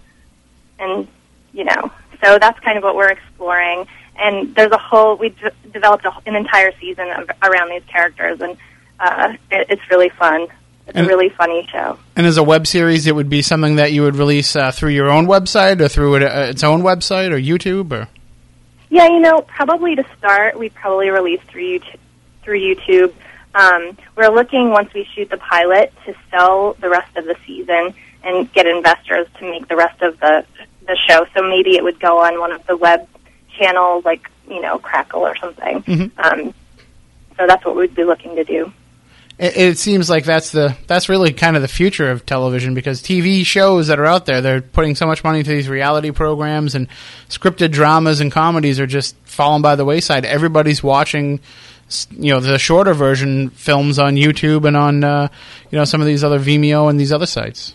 and you know, so that's kind of what we're exploring. And there's a whole we d- developed a, an entire season of, around these characters, and uh, it, it's really fun. It's And- a really funny show. And as a web series, it would be something that you would release uh, through your own website or through it, uh, its own website or YouTube or. Yeah, you know, probably to start, we probably release through YouTube. Through YouTube, um, we're looking once we shoot the pilot to sell the rest of the season and get investors to make the rest of the the show. So maybe it would go on one of the web channels, like you know, Crackle or something. Um, so that's what we'd be looking to do. It, it seems like that's the that's really kind of the future of television because TV shows that are out there they're putting so much money into these reality programs and scripted dramas and comedies are just falling by the wayside. Everybody's watching, you know, the shorter version films on YouTube and on uh, you know some of these other Vimeo and these other sites.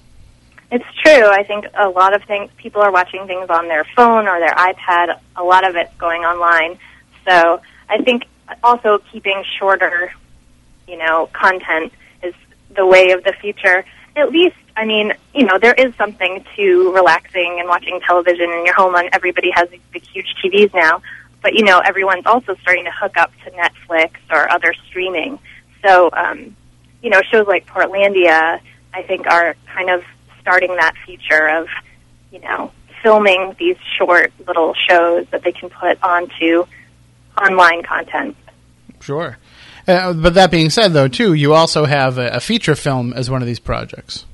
It's true. I think a lot of things people are watching things on their phone or their iPad. A lot of it's going online. So I think also keeping shorter, you know, content is the way of the future. At least I mean, you know, there is something to relaxing and watching television in your home. And everybody has these big, huge TVs now. But you know, everyone's also starting to hook up to Netflix or other streaming. So, um, you know, shows like Portlandia, I think, are kind of starting that feature of, you know, filming these short little shows that they can put onto online content. Sure. Uh, but that being said, though, too, you also have a, a feature film as one of these projects.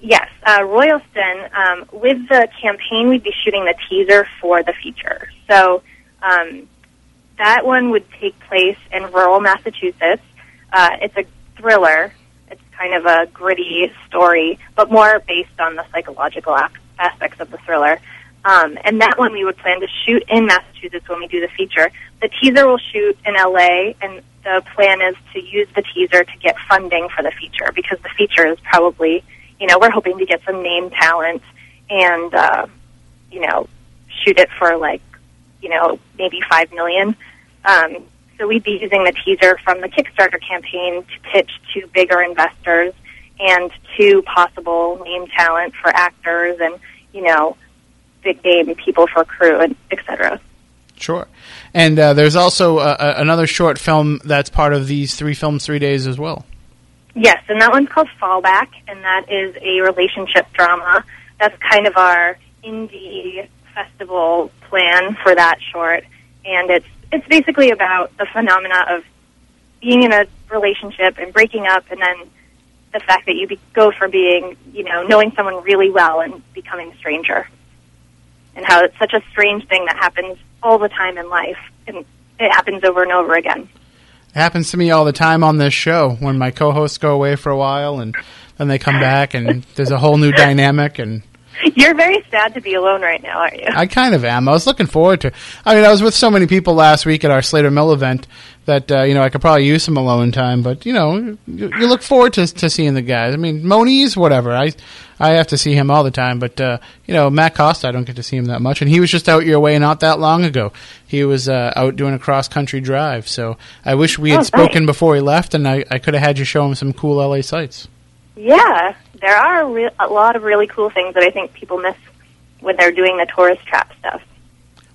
Yes, uh, Royalston. Um, with the campaign, we'd be shooting the teaser for the feature. So um, that one would take place in rural Massachusetts. Uh, it's a thriller. It's kind of a gritty story, but more based on the psychological aspects of the thriller. Um, and that one we would plan to shoot in Massachusetts when we do the feature. The teaser will shoot in LA, and the plan is to use the teaser to get funding for the feature because the feature is probably, you know, we're hoping to get some name talent and, uh, you know, shoot it for like, you know, maybe five million. Um, so we'd be using the teaser from the Kickstarter campaign to pitch to bigger investors and to possible name talent for actors and, you know, big name people for crew and et cetera. Sure. And uh, there's also uh, another short film that's part of these three films, three days as well. Yes, and that one's called Fallback, and that is a relationship drama. That's kind of our indie festival plan for that short, and it's it's basically about the phenomena of being in a relationship and breaking up, and then the fact that you be, go from being, you know, knowing someone really well and becoming a stranger, and how it's such a strange thing that happens all the time in life, and it happens over and over again. It happens to me all the time on this show when my co-hosts go away for a while and then they come back and there's a whole new dynamic and You're very sad to be alone right now, aren't you? I kind of am. I was looking forward to. I mean, I was with so many people last week at our Slater Mill event that uh, you know I could probably use some alone time. But you know, you, you look forward to to seeing the guys. I mean, Moniz, whatever. I I have to see him all the time. But uh, you know, Matt Costa, I don't get to see him that much, and he was just out your way not that long ago. He was uh, out doing a cross country drive. So I wish we had Oh, spoken nice. before he left, and I I could have had you show him some cool LA sites. Yeah, there are re- a lot of really cool things that I think people miss when they're doing the tourist trap stuff.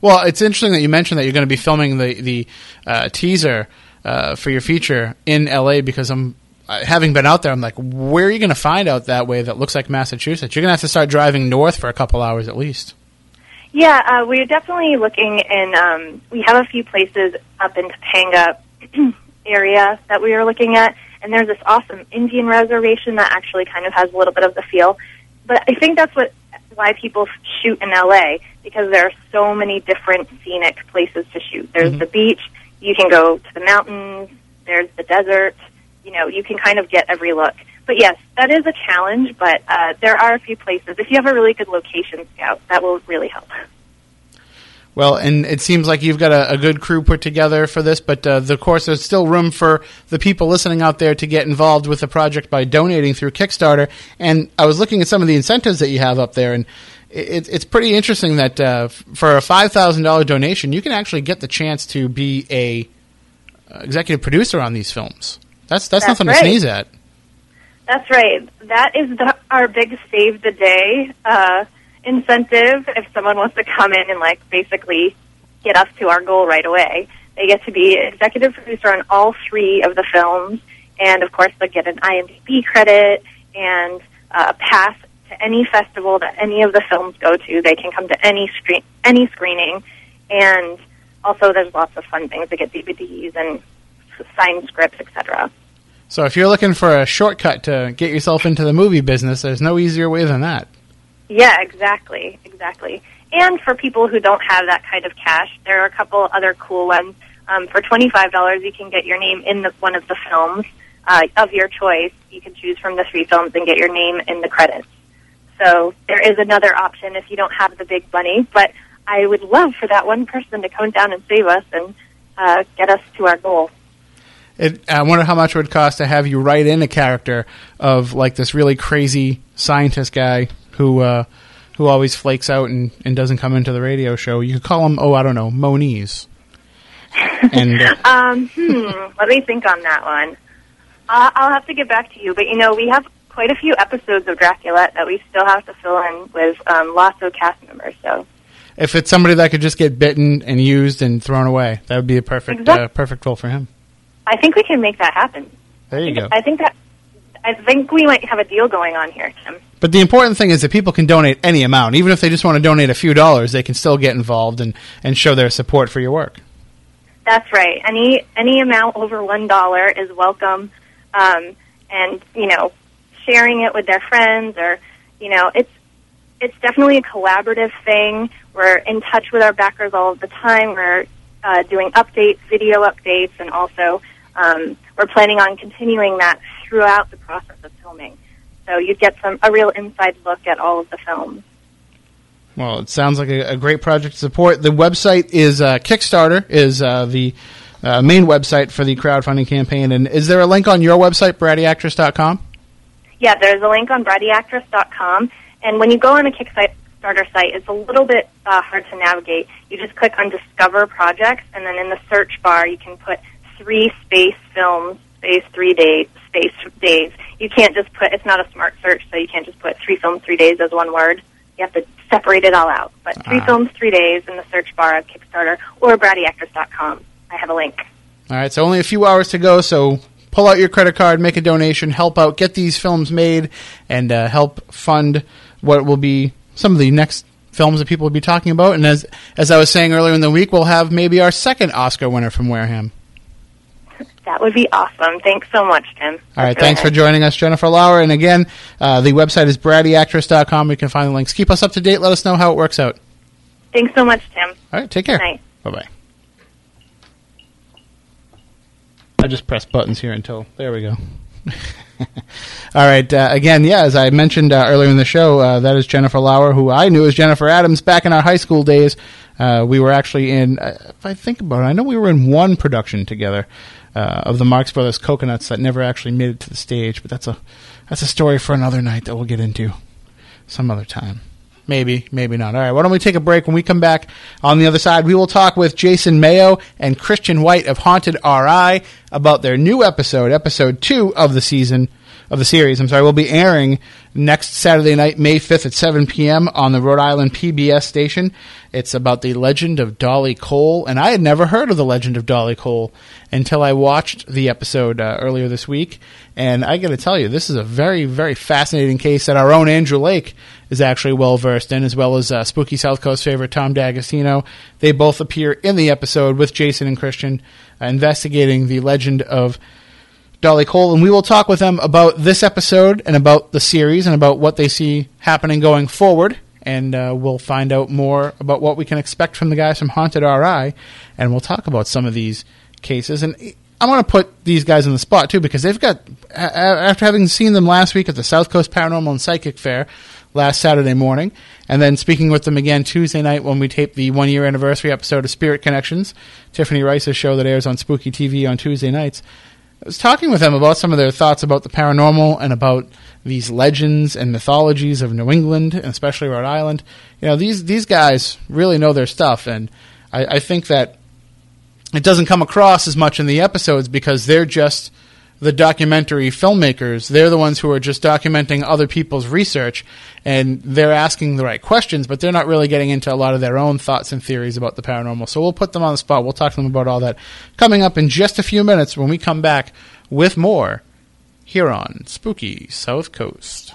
Well, it's interesting that you mentioned that you're going to be filming the the uh, teaser uh, for your feature in LA because I'm uh, having been out there. I'm like, where are you going to find out that way that looks like Massachusetts? You're going to have to start driving north for a couple hours at least. Yeah, uh, we're definitely looking and Um, we have a few places up in Topanga area that we are looking at, and there's this awesome Indian reservation that actually kind of has a little bit of the feel. But I think that's what why people shoot in LA because there are so many different scenic places to shoot. There's the beach. You can go to the mountains. There's the desert. You know, you can kind of get every look. But yes, that is a challenge. But uh, there are a few places. If you have a really good location scout, that will really help. Well, and it seems like you've got a, a good crew put together for this, but uh, of course, there's still room for the people listening out there to get involved with the project by donating through Kickstarter. And I was looking at some of the incentives that you have up there, and it, it's pretty interesting that uh, for a five thousand dollar donation, you can actually get the chance to be a uh, executive producer on these films. That's that's, That's nothing right. to sneeze at. That's right. That is the, our big save the day uh, incentive. If someone wants to come in and like basically get us to our goal right away, they get to be executive producer on all three of the films, and of course they get an IMDb credit and uh, a pass to any festival that any of the films go to. They can come to any screen any screening, and also there's lots of fun things. They get DVDs and signed scripts, etc. So if you're looking for a shortcut to get yourself into the movie business, there's no easier way than that. Yeah, exactly, exactly. And for people who don't have that kind of cash, there are a couple other cool ones. Um, for twenty five dollars, you can get your name in the, one of the films uh, of your choice. You can choose from the three films and get your name in the credits. So there is another option if you don't have the big money. But I would love for that one person to come down and save us and uh, get us to our goal. It, I wonder how much it would cost to have you write in a character of like this really crazy scientist guy who uh, who always flakes out and, and doesn't come into the radio show. You could call him, oh, I don't know, Moniz. and uh, Um, hmm, let me think on that one. Uh, I'll have to get back to you. But you know, we have quite a few episodes of Draculette that we still have to fill in with um, lots of cast members. So If it's somebody that could just get bitten and used and thrown away, that would be a perfect Exact- uh, perfect role for him. I think we can make that happen. There you go. I think that I think we might have a deal going on here, Tim. But the important thing is that people can donate any amount, even if they just want to donate a few dollars. They can still get involved and, and show their support for your work. That's right. Any any amount over one dollar is welcome, um, and you know, sharing it with their friends or you know, it's it's definitely a collaborative thing. We're in touch with our backers all of the time. We're uh, doing updates, video updates, and also um, we're planning on continuing that throughout the process of filming. So you get some a real inside look at all of the films. Well, it sounds like a, a great project to support. The website is uh, Kickstarter is uh, the uh, main website for the crowdfunding campaign. And is there a link on your website, brattyactress.com? Yeah, there's a link on brattyactress.com, and when you go on the Kickstarter site, it's a little bit uh, hard to navigate. You just click on Discover Projects, and then in the search bar, you can put three space films, space three days, space days. You can't just put. It's not a smart search, so you can't just put three films, three days as one word. You have to separate it all out. But three Ah. films, three days in the search bar of Kickstarter or brattyactress.com. I have a link. All right, so only a few hours to go. So pull out your credit card, make a donation, help out, get these films made, and uh, help fund what will be some of the next films that people will be talking about. And as as I was saying earlier in the week, we'll have maybe our second Oscar winner from Wareham. That would be awesome. Thanks so much, Tim. All right, thanks for joining us, Jennifer Lauer. And again, uh, the website is brattyactress.com. You can find the links. Keep us up to date. Let us know how it works out. Thanks so much, Tim. All right, take care. Bye bye. I just press buttons here until there we go. All right. Uh, again, yeah, as I mentioned uh, earlier in the show, uh, that is Jennifer Lauer, who I knew as Jennifer Adams back in our high school days. Uh, we were actually in, uh, if I think about it, I know we were in one production together uh, of the Marx Brothers Coconuts that never actually made it to the stage. But that's a that's a story for another night that we'll get into some other time. Maybe, maybe not. All right, why don't we take a break? When we come back on the other side, we will talk with Jason Mayo and Christian White of Haunted RI about their new episode, episode two of the season of the series. I'm sorry, will be airing next Saturday night, May 5th at 7 p.m. on the Rhode Island PBS station. It's about the legend of Dolly Cole, and I had never heard of the legend of Dolly Cole until I watched the episode uh, earlier this week. And I got to tell you, this is a very, very fascinating case that our own Andrew Lake is actually well versed in, as well as uh, Spooky South Coast favorite Tom D'Agostino. They both appear in the episode with Jason and Christian uh, investigating the legend of Dolly Cole, and we will talk with them about this episode and about the series and about what they see happening going forward. And uh, we'll find out more about what we can expect from the guys from Haunted RI, and we'll talk about some of these cases. And I'm going to put these guys in the spot too because they've got after having seen them last week at the South Coast Paranormal and Psychic Fair last Saturday morning, and then speaking with them again Tuesday night when we tape the one year anniversary episode of Spirit Connections, Tiffany Rice's show that airs on Spooky TV on Tuesday nights. I was talking with them about some of their thoughts about the paranormal and about these legends and mythologies of New England, and especially Rhode Island. You know, these these guys really know their stuff, and I, I think that it doesn't come across as much in the episodes because they're just the documentary filmmakers. They're the ones who are just documenting other people's research and they're asking the right questions, but they're not really getting into a lot of their own thoughts and theories about the paranormal. So we'll put them on the spot. We'll talk to them about all that coming up in just a few minutes when we come back with more here on Spooky South Coast.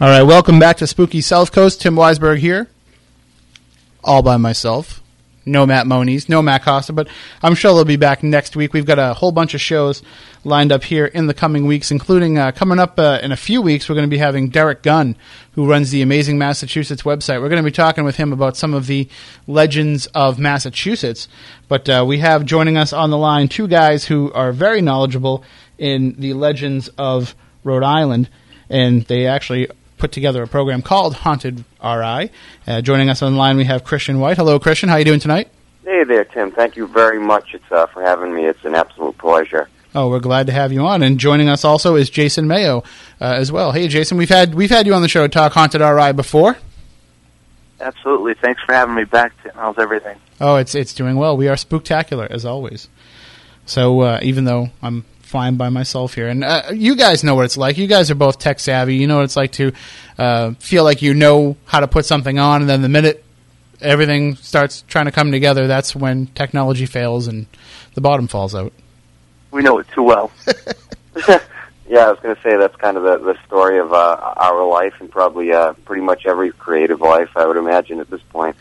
All right, welcome back to Spooky South Coast. Tim Weisberg here, all by myself. No Matt Moniz, no Matt Costa, but I'm sure they'll be back next week. We've got a whole bunch of shows lined up here in the coming weeks, including uh, coming up uh, in a few weeks. We're going to be having Derek Gunn, who runs the Amazing Massachusetts website. We're going to be talking with him about some of the legends of Massachusetts. But uh, we have joining us on the line two guys who are very knowledgeable in the legends of Rhode Island, and they actually put together a program called Haunted RI. Uh, joining us online, we have Christian White. Hello, Christian. How are you doing tonight? Hey there, Tim. Thank you very much it's, uh, for having me. It's an absolute pleasure. Oh, we're glad to have you on. And joining us also is Jason Mayo uh, as well. Hey, Jason, we've had we've had you on the show talk Haunted RI before. Absolutely. Thanks for having me back, Tim. How's everything? Oh, it's it's doing well. We are spooktacular as always. So uh, even though I'm flying by myself here, and uh, you guys know what it's like. You guys are both tech savvy. You know what it's like to uh, feel like you know how to put something on, and then the minute everything starts trying to come together, that's when technology fails and the bottom falls out. We know it too well. Yeah, I was going to say that's kind of the, the story of uh, our life and probably uh, pretty much every creative life, I would imagine, at this point.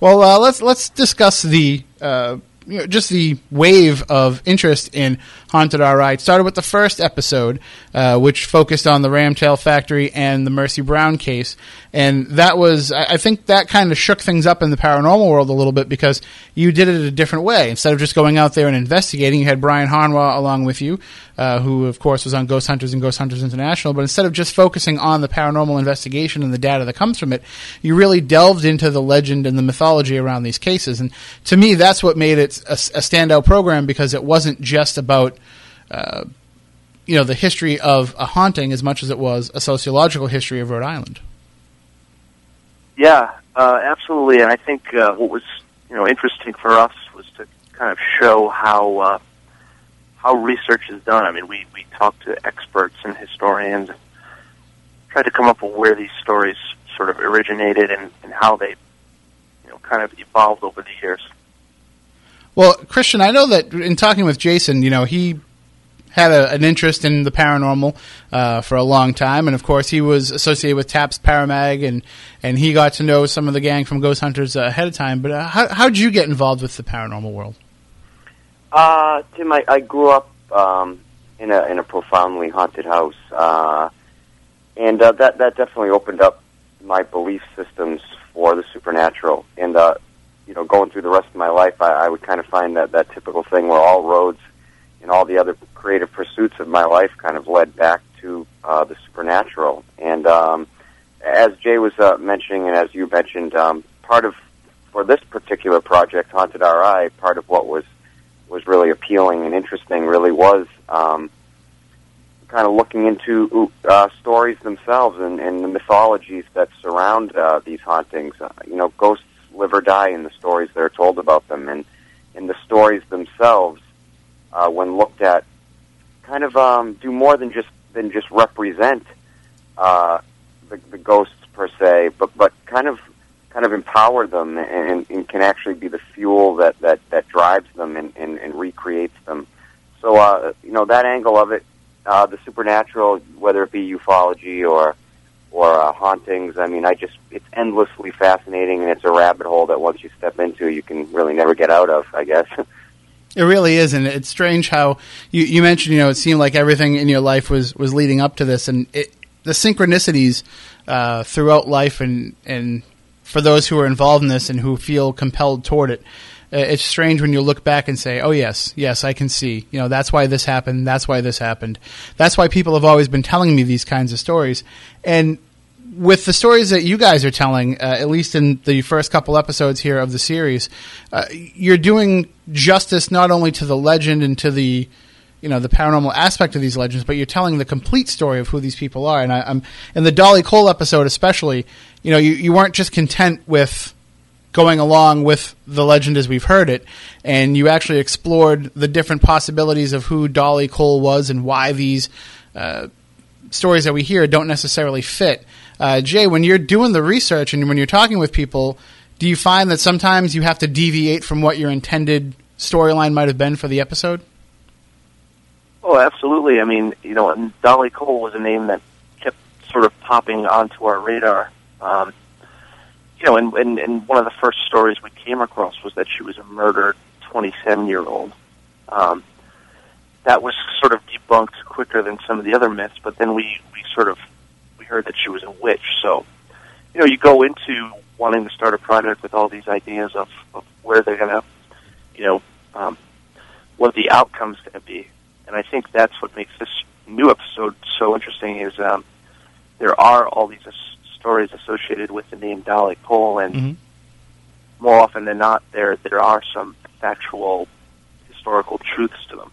Well, uh, let's let's discuss the uh, you know, just the wave of interest in Haunted RI. Started with the first episode, uh, which focused on the Ramtail factory and the Mercy Brown case, and that was I I think that kind of shook things up in the paranormal world a little bit because you did it a different way. Instead of just going out there and investigating, you had Brian Harnois along with you, uh, who of course was on Ghost Hunters and Ghost Hunters International. But instead of just focusing on the paranormal investigation and the data that comes from it, you really delved into the legend and the mythology around these cases. And to me, that's what made it a, a standout program because it wasn't just about uh, you know the history of a haunting as much as it was a sociological history of Rhode Island. Yeah, uh, absolutely. And I think uh, what was you know interesting for us was to kind of show how uh, how research is done. I mean, we we talked to experts and historians, and tried to come up with where these stories sort of originated and, and how they you know kind of evolved over the years. Well, Christian, I know that in talking with Jason, you know, he had a, an interest in the paranormal uh, for a long time, and of course, he was associated with TAPS Paramag, and and he got to know some of the gang from Ghost Hunters uh, ahead of time. But uh, how did you get involved with the paranormal world? Uh, Tim, I, I grew up um, in a in a profoundly haunted house, uh, and uh, that that definitely opened up my belief systems for the supernatural. And uh, you know, going through the rest of my life, I, I would kind of find that that typical thing where all roads and all the other creative pursuits of my life kind of led back to uh, the supernatural. And um, as Jay was uh, mentioning, and as you mentioned, um, part of for this particular project, Haunted RI, part of what was was really appealing and interesting really was um, kind of looking into uh, stories themselves and, and the mythologies that surround uh, these hauntings. Uh, you know, ghosts live or die in the stories that are told about them, and in the stories themselves, uh, when looked at, kind of um, do more than just than just represent uh, the, the ghosts per se, but but kind of kind of empower them and, and can actually be the fuel that that that drives them and, and, and recreates them. So uh, you know that angle of it, uh, the supernatural, whether it be ufology or or uh, hauntings. I mean, I just it's endlessly fascinating, and it's a rabbit hole that once you step into, you can really never get out of. I guess. It really is, and it's strange how you, you mentioned. You know, it seemed like everything in your life was was leading up to this, and it, the synchronicities uh, throughout life, and and for those who are involved in this and who feel compelled toward it. uh, It's strange when you look back and say, "Oh yes, yes, I can see. You know, that's why this happened. That's why this happened. That's why people have always been telling me these kinds of stories." And with the stories that you guys are telling, uh, at least in the first couple episodes here of the series, uh, you're doing justice not only to the legend and to the you know the paranormal aspect of these legends, but you're telling the complete story of who these people are. And I, I'm in the Dolly Cole episode, especially. You know, you, you weren't just content with going along with the legend as we've heard it, and you actually explored the different possibilities of who Dolly Cole was and why these uh, stories that we hear don't necessarily fit. Uh, Jay, when you're doing the research and when you're talking with people, do you find that sometimes you have to deviate from what your intended storyline might have been for the episode? Oh, absolutely. I mean, you know, and Dolly Cole was a name that kept sort of popping onto our radar. Um, you know, and, and, and one of the first stories we came across was that she was a murdered 27 year old. Um, that was sort of debunked quicker than some of the other myths, but then we, we sort of we heard that she was a witch. So, you know, you go into wanting to start a project with all these ideas of, of where they're going to, you know, um, what the outcome's going to be. And I think that's what makes this new episode so interesting is um, there are all these as- stories associated with the name Dolly Cole, and Mhm. more often than not, there there are some factual historical truths to them.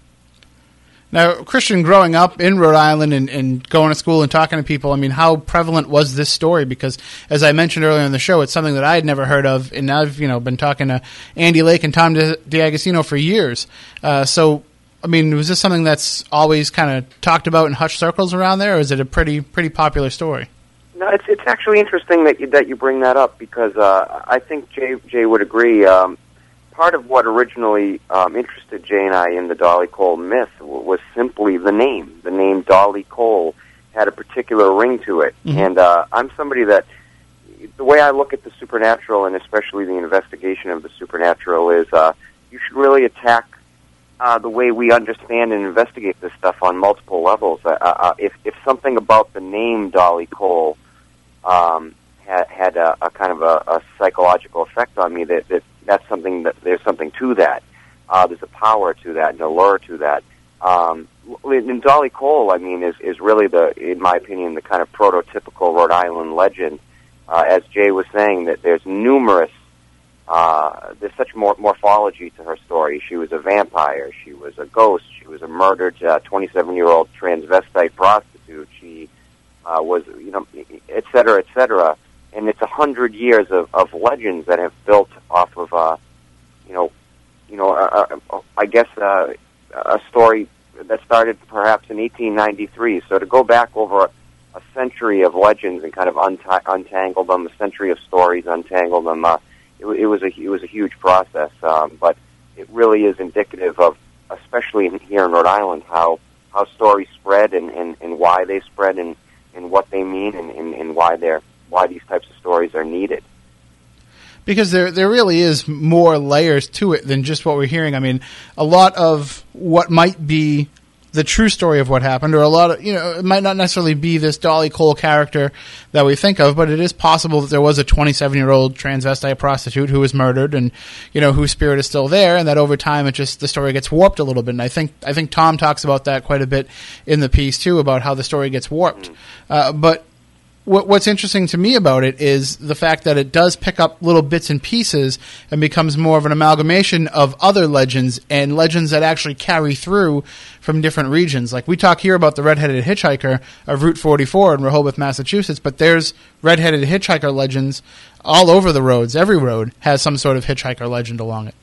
Now, Christian, growing up in Rhode Island and, and going to school and talking to people, I mean, how prevalent was this story? Because, as I mentioned earlier in the show, it's something that I had never heard of, and I've you know been talking to Andy Lake and Tom Di- D'Agostino for years. Uh, so, I mean, was this something that's always kind of talked about in hush circles around there, or is it a pretty pretty popular story? No, it's it's actually interesting that you that you bring that up because uh, I think Jay Jay would agree. Um, part of what originally um, interested Jay and I in the Dolly Cole myth was simply the name. The name Dolly Cole had a particular ring to it, Mhm. and uh, I'm somebody that the way I look at the supernatural and especially the investigation of the supernatural is uh, you should really attack uh, the way we understand and investigate this stuff on multiple levels. Uh, uh, if if something about the name Dolly Cole um, had had a, a kind of a, a psychological effect on me, that, that that's something that there's something to that. Uh, there's a power to that, and a lure to that. Um, and Dolly Cole, I mean, is is really the, in my opinion, the kind of prototypical Rhode Island legend. Uh, as Jay was saying, that there's numerous uh, there's such mor- morphology to her story. She was a vampire. She was a ghost. She was a murdered 27 year old transvestite prostitute. She uh, was, you know, et cetera, et cetera. And it's a hundred years of, of legends that have built off of, uh, you know, you know, uh, uh, I guess uh, a story that started perhaps in 1893. So to go back over a, century of legends and kind of unti- untangle them, a century of stories, untangle them. Uh, it, it was a it was a huge process, um, but it really is indicative of, especially in, here in Rhode Island, how how stories spread and, and, and why they spread and, and what they mean and, and, and why they're why these types of stories are needed. because there there really is more layers to it than just what we're hearing. I mean, a lot of what might be the true story of what happened, or a lot of you know, it might not necessarily be this Dolly Cole character that we think of, but it is possible that there was a 27 year old transvestite prostitute who was murdered, and you know, whose spirit is still there, and that over time it just the story gets warped a little bit. And I think I think Tom talks about that quite a bit in the piece too, about how the story gets warped. Uh, but what, what's interesting to me about it is the fact that it does pick up little bits and pieces and becomes more of an amalgamation of other legends and legends that actually carry through from different regions. Like we talk here about the redheaded hitchhiker of Route 44 in Rehoboth, Massachusetts, but there's redheaded hitchhiker legends all over the roads. Every road has some sort of hitchhiker legend along it.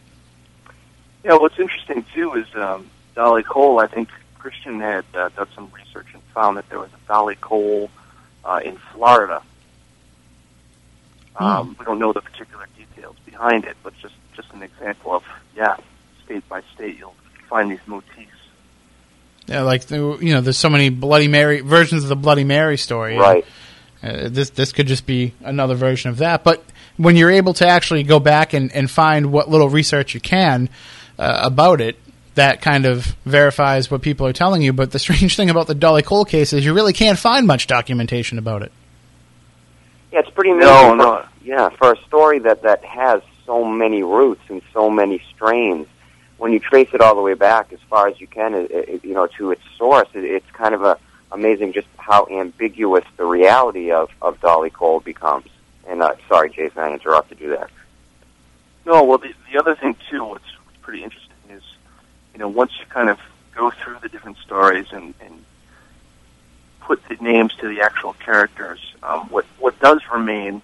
Yeah, what's interesting too is um, Dolly Cole. I think Christian had uh, done some research and found that there was a Dolly Cole uh, in Florida. Um, We don't know the particular details behind it, but just just an example of yeah, state by state, you'll find these motifs. Yeah, like the- you know, there's so many Bloody Mary versions of the Bloody Mary story. Right. Uh, this this could just be another version of that. But when you're able to actually go back and, and find what little research you can uh, about it, that kind of verifies what people are telling you. But the strange thing about the Dolly Cole case is you really can't find much documentation about it. Yeah, it's pretty amazing. No, for, no. Yeah, for a story that that has so many roots and so many strains, when you trace it all the way back as far as you can, it, it, you know, to its source, it, it's kind of a amazing just how ambiguous the reality of of Dolly Cole becomes. And uh, sorry, Jason, I interrupted you there. No, well, the, the other thing too, what's, what's pretty interesting is, you know, once you kind of go through the different stories and, and put the names to the actual characters, um, what what does remain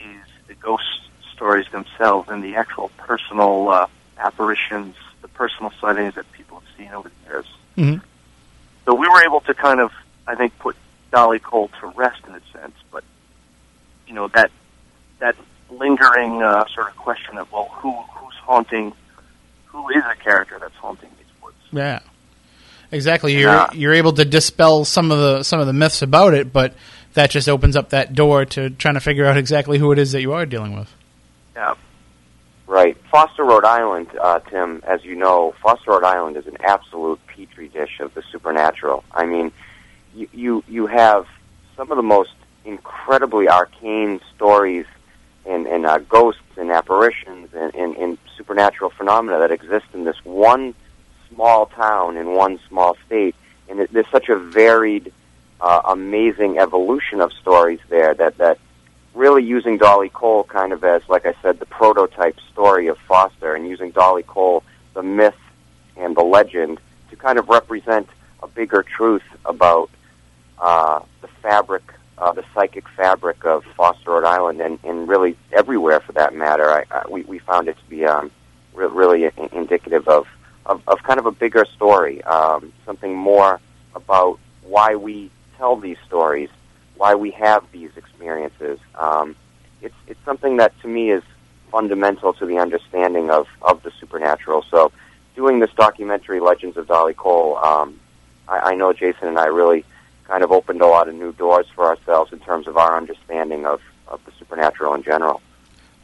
is the ghost stories themselves and the actual personal uh, apparitions, the personal sightings that people have seen over the years. Mhm. So we were able to kind of, I think, put Dolly Cole to rest in a sense, but you know that that lingering uh, sort of question of well, who who's haunting, who is the character that's haunting these woods? Yeah, exactly. You're Yeah. you're able to dispel some of the some of the myths about it, but that just opens up that door to trying to figure out exactly who it is that you are dealing with. Yeah, Right. Foster, Rhode Island, uh, Tim, as you know, Foster, Rhode Island is an absolute petri dish of the supernatural. I mean, you, you, you have some of the most incredibly arcane stories and, and uh, ghosts and apparitions and, and, and supernatural phenomena that exist in this one small town in one small state. And it, there's such a varied, uh, amazing evolution of stories there that, that really using Dolly Cole kind of as, like I said, the prototype story of Foster, and using Dolly Cole, the myth and the legend, to kind of represent a bigger truth about uh, the fabric, uh, the psychic fabric of Foster, Rhode Island, and, and really everywhere for that matter. I, I, we, we found it to be um, re- really in- indicative of, of, of kind of a bigger story, um, something more about why we tell these stories, why we have these experiences. Um, it's it's something that to me is fundamental to the understanding of, of the supernatural. So, doing this documentary, Legends of Dolly Cole, um, I, I know Jason and I really kind of opened a lot of new doors for ourselves in terms of our understanding of, of the supernatural in general.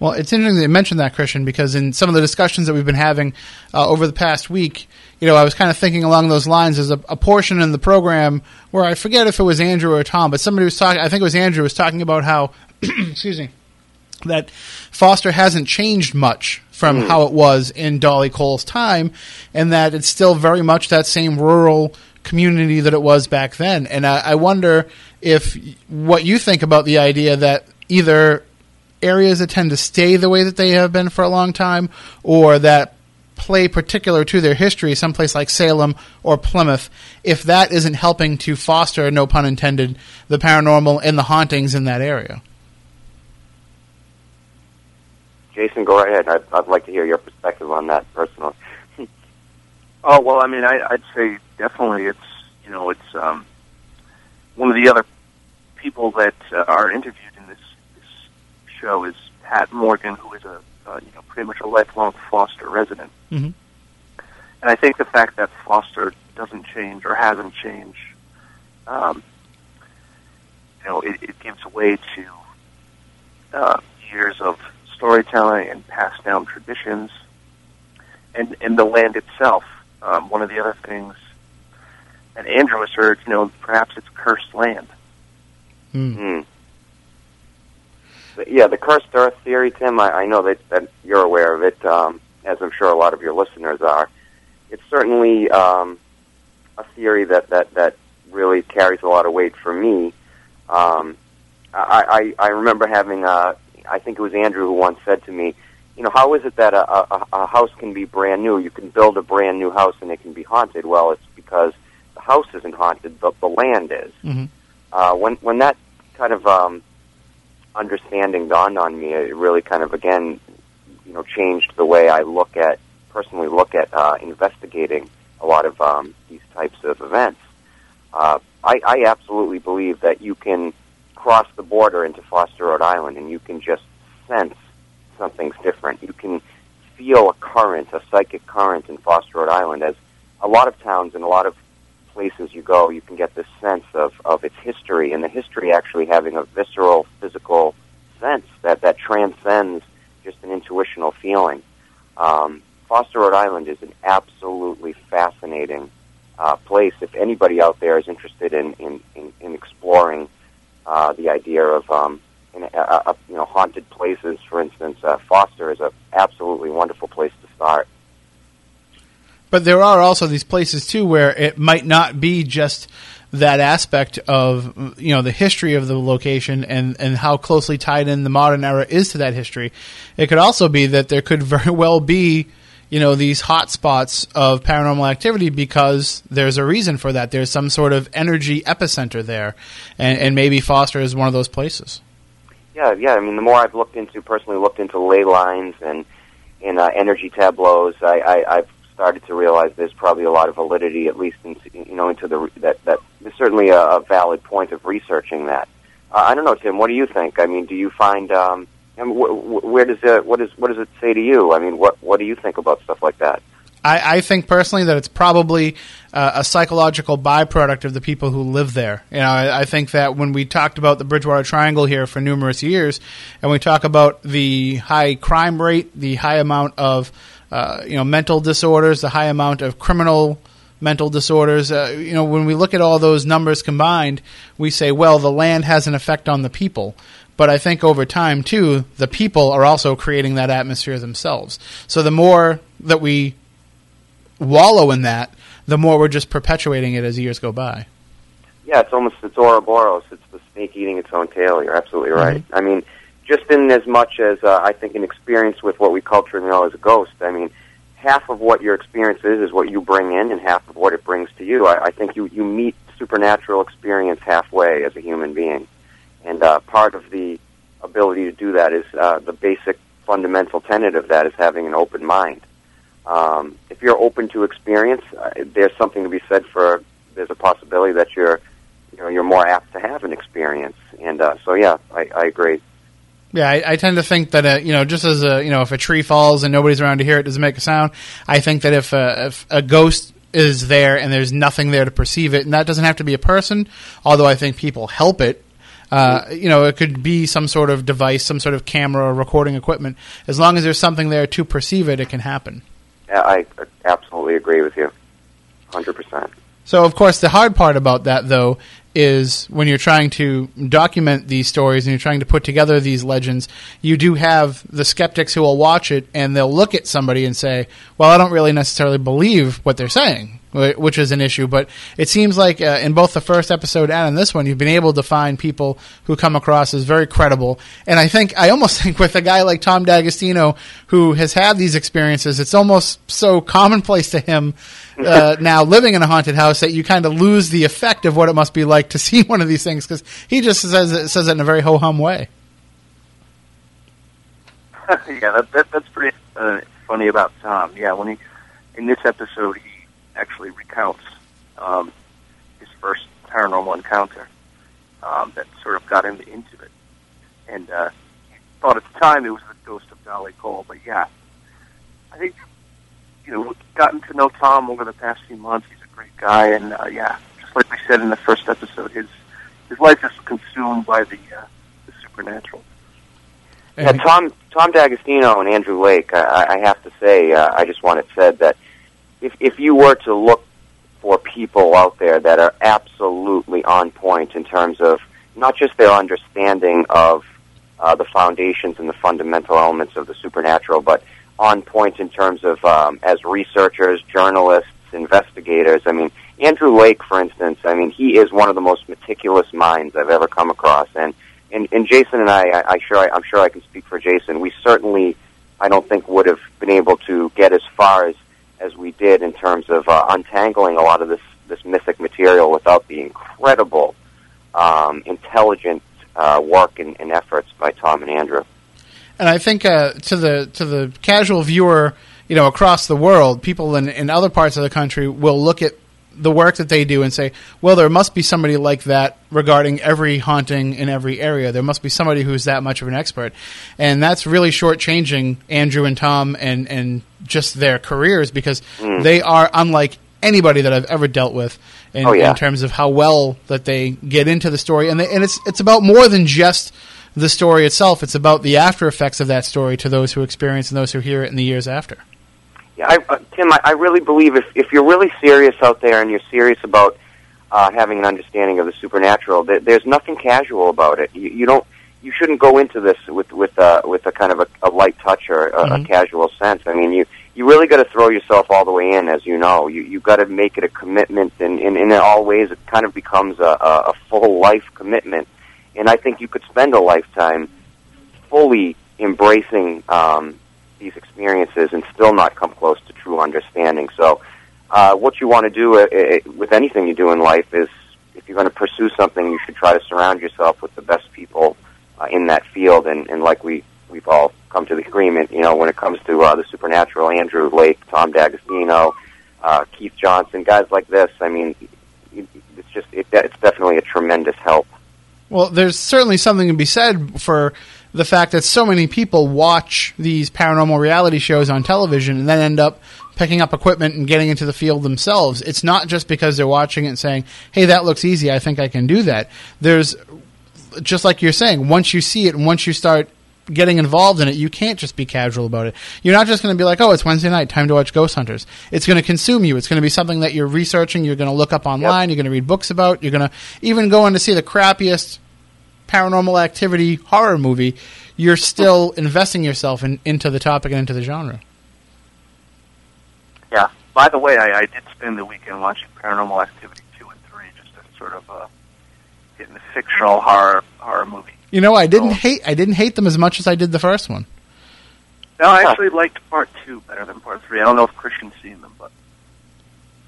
Well, it's interesting that you mentioned that, Christian, because in some of the discussions that we've been having uh, over the past week, you know, I was kind of thinking along those lines. There's a, a, portion in the program where I forget if it was Andrew or Tom, but somebody was talking. I think it was Andrew was talking about how, excuse me, that Foster hasn't changed much from mm. how it was in Dolly Cole's time, and that it's still very much that same rural community that it was back then. And I, I wonder if what you think about the idea that either areas that tend to stay the way that they have been for a long time, or that play particular to their history, someplace like Salem or Plymouth, if that isn't helping to foster, no pun intended, the paranormal and the hauntings in that area. Jason, go right ahead. I'd, I'd like to hear your perspective on that personally. oh well, I mean, I, I'd say definitely it's you know it's um, one of the other people that uh, are interviewed in this, this show is Pat Morgan, who is a uh, you know pretty much a lifelong Foster resident. Mm-hmm. And I think the fact that Foster doesn't change or hasn't changed, um, you know, it, it gives way to uh, years of storytelling and passed down traditions, and and the land itself. Um, one of the other things that Andrew has heard, you know, perhaps it's cursed land. Mm. Yeah, the cursed earth theory, Tim. I, I know that, that you're aware of it, um, as I'm sure a lot of your listeners are. It's certainly um, a theory that, that, that really carries a lot of weight for me. Um, I, I, I remember having a I think it was Andrew who once said to me, you know, how is it that a, a, a house can be brand new? You can build a brand new house and it can be haunted. Well, it's because house isn't haunted, but the land is. Mm-hmm. Uh, when when that kind of um, understanding dawned on me, it really kind of again, you know, changed the way I look at personally look at uh, investigating a lot of um, these types of events. Uh, I, I absolutely believe that you can cross the border into Foster, Rhode Island, and you can just sense something's different. You can feel a current, a psychic current in Foster, Rhode Island, as a lot of towns and a lot of places you go, you can get this sense of, of its history, and the history actually having a visceral, physical sense that, that transcends just an intuitional feeling. Um, Foster, Rhode Island is an absolutely fascinating uh, place. If anybody out there is interested in, in, in, in exploring uh, the idea of um, in, you know haunted places. For instance, uh, Foster is an absolutely wonderful place to start. But there are also these places too where it might not be just that aspect of you know the history of the location and and how closely tied in the modern era is to that history. It could also be that there could very well be you know these hot spots of paranormal activity because there's a reason for that. There's some sort of energy epicenter there, and, and maybe Foster is one of those places. Yeah, yeah. I mean, the more I've looked into, personally looked into ley lines and in uh, energy tableaus, I, I, I've started to realize there's probably a lot of validity, at least in, you know, into the that that there's certainly a, a valid point of researching that. Uh, I don't know, Tim. What do you think? I mean, do you find um, I mean, wh- where does it, what is what does it say to you? I mean, what what do you think about stuff like that? I, I think personally that it's probably uh, a psychological byproduct of the people who live there. You know, I, I, think that when we talked about the Bridgewater Triangle here for numerous years, and we talk about the high crime rate, the high amount of uh, you know mental disorders, the high amount of criminal mental disorders. Uh, you know, when we look at all those numbers combined, we say, well, the land has an effect on the people. But I think over time, too, the people are also creating that atmosphere themselves. So the more that we wallow in that, the more we're just perpetuating it as years go by. Yeah, it's almost it's Ouroboros. It's the snake eating its own tail. You're absolutely right. Mm-hmm. I mean, just in as much as uh, I think an experience with what we culturally know as a ghost. I mean, half of what your experience is is what you bring in, and half of what it brings to you. I, I think you you meet supernatural experience halfway as a human being. And uh, part of the ability to do that is uh, the basic fundamental tenet of that is having an open mind. um, if you're open to experience, uh, there's something to be said for. There's a possibility that you're, you know, you're more apt to have an experience. And uh, so, yeah, I, I agree. Yeah, I, I tend to think that uh, you know, just as a you know, if a tree falls and nobody's around to hear it, doesn't make a sound. I think that if a, if a ghost is there and there's nothing there to perceive it, and that doesn't have to be a person, although I think people help it. Uh, you know, it could be some sort of device, some sort of camera or recording equipment. As long as there's something there to perceive it, it can happen. Yeah, I absolutely agree with you, hundred percent. So, of course, the hard part about that, though, is when you're trying to document these stories and you're trying to put together these legends, you do have the skeptics who will watch it and they'll look at somebody and say, "Well, I don't really necessarily believe what they're saying." Which is an issue, but it seems like uh, in both the first episode and in this one, you've been able to find people who come across as very credible. And I think I almost think with a guy like Tom D'Agostino, who has had these experiences, it's almost so commonplace to him uh, now living in a haunted house that you kind of lose the effect of what it must be like to see one of these things because he just says it, says it in a very ho hum way. yeah, that, that, that's pretty uh, funny about Tom. Yeah, when he in this episode he actually recounts um, his first paranormal encounter um, that sort of got him into it, and uh, he thought at the time it was the ghost of Dolly Cole. But yeah, I think you know gotten to know Tom over the past few months. He's a great guy, and uh, yeah, just like we said in the first episode, his his life is consumed by the uh, the supernatural. Yeah, Tom Tom D'Agostino and Andrew Lake. I, I have to say, uh, I just want it said that if if you were to look for people out there that are absolutely on point in terms of not just their understanding of uh, the foundations and the fundamental elements of the supernatural, but on point in terms of um, as researchers, journalists, investigators. I mean, Andrew Lake, for instance. I mean, he is one of the most meticulous minds I've ever come across, and and, and Jason and I, I, I sure I, I'm sure I can speak for Jason. We certainly, I don't think, would have been able to get as far as as we did in terms of uh, untangling a lot of this this mythic material without the incredible, um, intelligent uh, work and, and efforts by Tom and Andrew. And I think uh, to the to the casual viewer, you know, across the world, people in, in other parts of the country will look at the work that they do and say, well, there must be somebody like that regarding every haunting in every area. There must be somebody who's that much of an expert. And that's really shortchanging Andrew and Tom and, and just their careers because Mm. they are unlike anybody that I've ever dealt with in, Oh, yeah. in terms of how well that they get into the story. And, they, and it's, it's about more than just the story itself. It's about the after effects of that story to those who experience and those who hear it in the years after. Yeah, I, uh, Tim, I, I really believe if if you're really serious out there and you're serious about uh, having an understanding of the supernatural, there, there's nothing casual about it. You, you don't, you shouldn't go into this with with uh, with a kind of a, a light touch or a, a Mhm. casual sense. I mean, you you really got to throw yourself all the way in, as you know. You you got to make it a commitment, and, and, and in all ways, it kind of becomes a, a, a full life commitment. And I think you could spend a lifetime fully embracing um, these experiences and still not come close to true understanding. So, uh, what you want to do uh, uh, with anything you do in life is, if you're going to pursue something, you should try to surround yourself with the best people uh, in that field. And, and like we we've all come to the agreement, you know, when it comes to uh, the supernatural, Andrew Lake, Tom D'Agostino, uh, Keith Johnson, guys like this. I mean, it's just it, it's definitely a tremendous help. Well, there's certainly something to be said for the fact that so many people watch these paranormal reality shows on television and then end up picking up equipment and getting into the field themselves. It's not just because they're watching it and saying, "Hey, that looks easy. I think I can do that." There's just like you're saying, once you see it and once you start getting involved in it, you can't just be casual about it. You're not just going to be like, "Oh, it's Wednesday night, time to watch Ghost Hunters." It's going to consume you. It's going to be something that you're researching. You're going to look up online. You're going to read books about. You're going to even go in to see the crappiest paranormal activity horror movie. You're still investing yourself in, into the topic and into the genre. Yeah. By the way, I, I did spend the weekend watching Paranormal Activity two and three, just to sort of uh, get in the fictional horror horror movie. You know, I didn't Oh. hate I didn't hate them as much as I did the first one. No, I actually liked part two better than part three. I don't know if Christian's seen them, but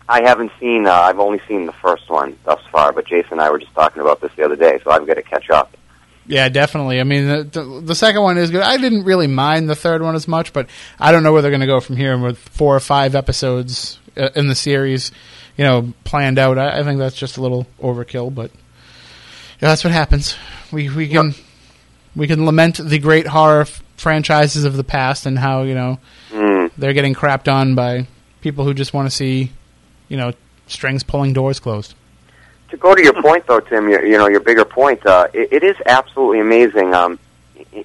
I haven't seen. Uh, I've only seen the first one thus far, but Jason and I were just talking about this the other day, so I've got to catch up. Yeah, definitely. I mean, the, the, the second one is good. I didn't really mind the third one as much, but I don't know where they're going to go from here with four or five episodes uh, in the series, you know, planned out. I, I think that's just a little overkill, but yeah, that's what happens. We we can we can lament the great horror f- franchises of the past and how you know Mm. they're getting crapped on by people who just want to see, you know, strings pulling doors closed. To go to your point, though, Tim, your, you know your bigger point. Uh, it, it is absolutely amazing um,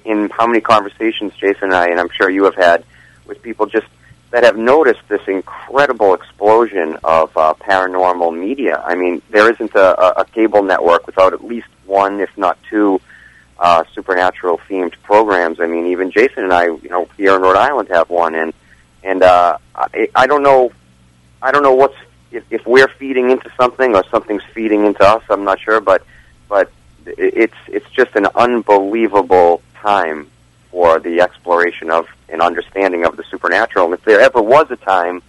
in how many conversations Jason and I, and I'm sure you have had with people just that have noticed this incredible explosion of uh, paranormal media. I mean, there isn't a, a, cable network without at least one, if not two, uh, supernatural themed programs. I mean, even Jason and I, you know, here in Rhode Island have one, and and uh, I, I don't know, I don't know what's if, if we're feeding into something or something's feeding into us. I'm not sure, but but it's it's just an unbelievable time for the exploration of and understanding of the supernatural. And if there ever was a time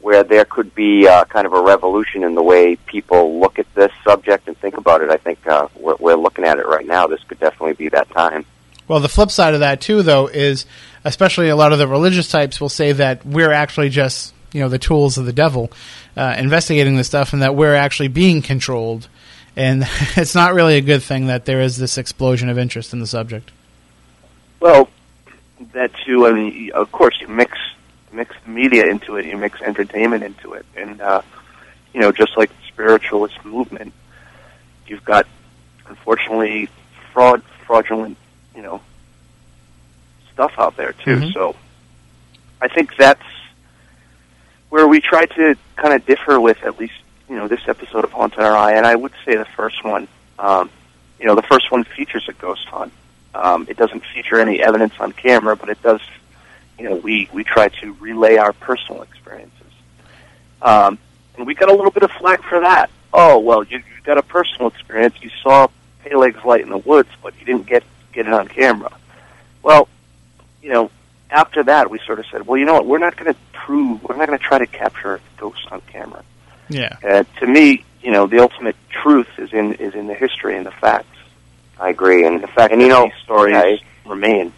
where there could be uh, kind of a revolution in the way people look at this subject and think about it, I think uh, we're, we're looking at it right now. This could definitely be that time. Well, the flip side of that too, though, is especially a lot of the religious types will say that we're actually just you know the tools of the devil uh, investigating this stuff, and that we're actually being controlled. And it's not really a good thing that there is this explosion of interest in the subject. Well, that too. I mean, of course, you mix mix the media into it. You mix entertainment into it, and uh, you know, just like the spiritualist movement, you've got unfortunately fraud, fraudulent, you know, stuff out there too. Mhm. So, I think that's where we try to kind of differ with at least you know this episode of Haunted RI, and I would say the first one. Um, you know, the first one features a ghost hunt. Um, it doesn't feature any evidence on camera, but it does. You know, we we try to relay our personal experiences, um, and we got a little bit of flack for that. Oh well, you, you got a personal experience. You saw Peleg's light in the woods, but you didn't get get it on camera. Well, you know, after that, we sort of said, well, you know what? We're not going to prove. We're not going to try to capture ghosts on camera. Yeah. Uh, to me, you know, the ultimate truth is in is in the history and the facts. I agree, and The fact and you know, these stories I- remain.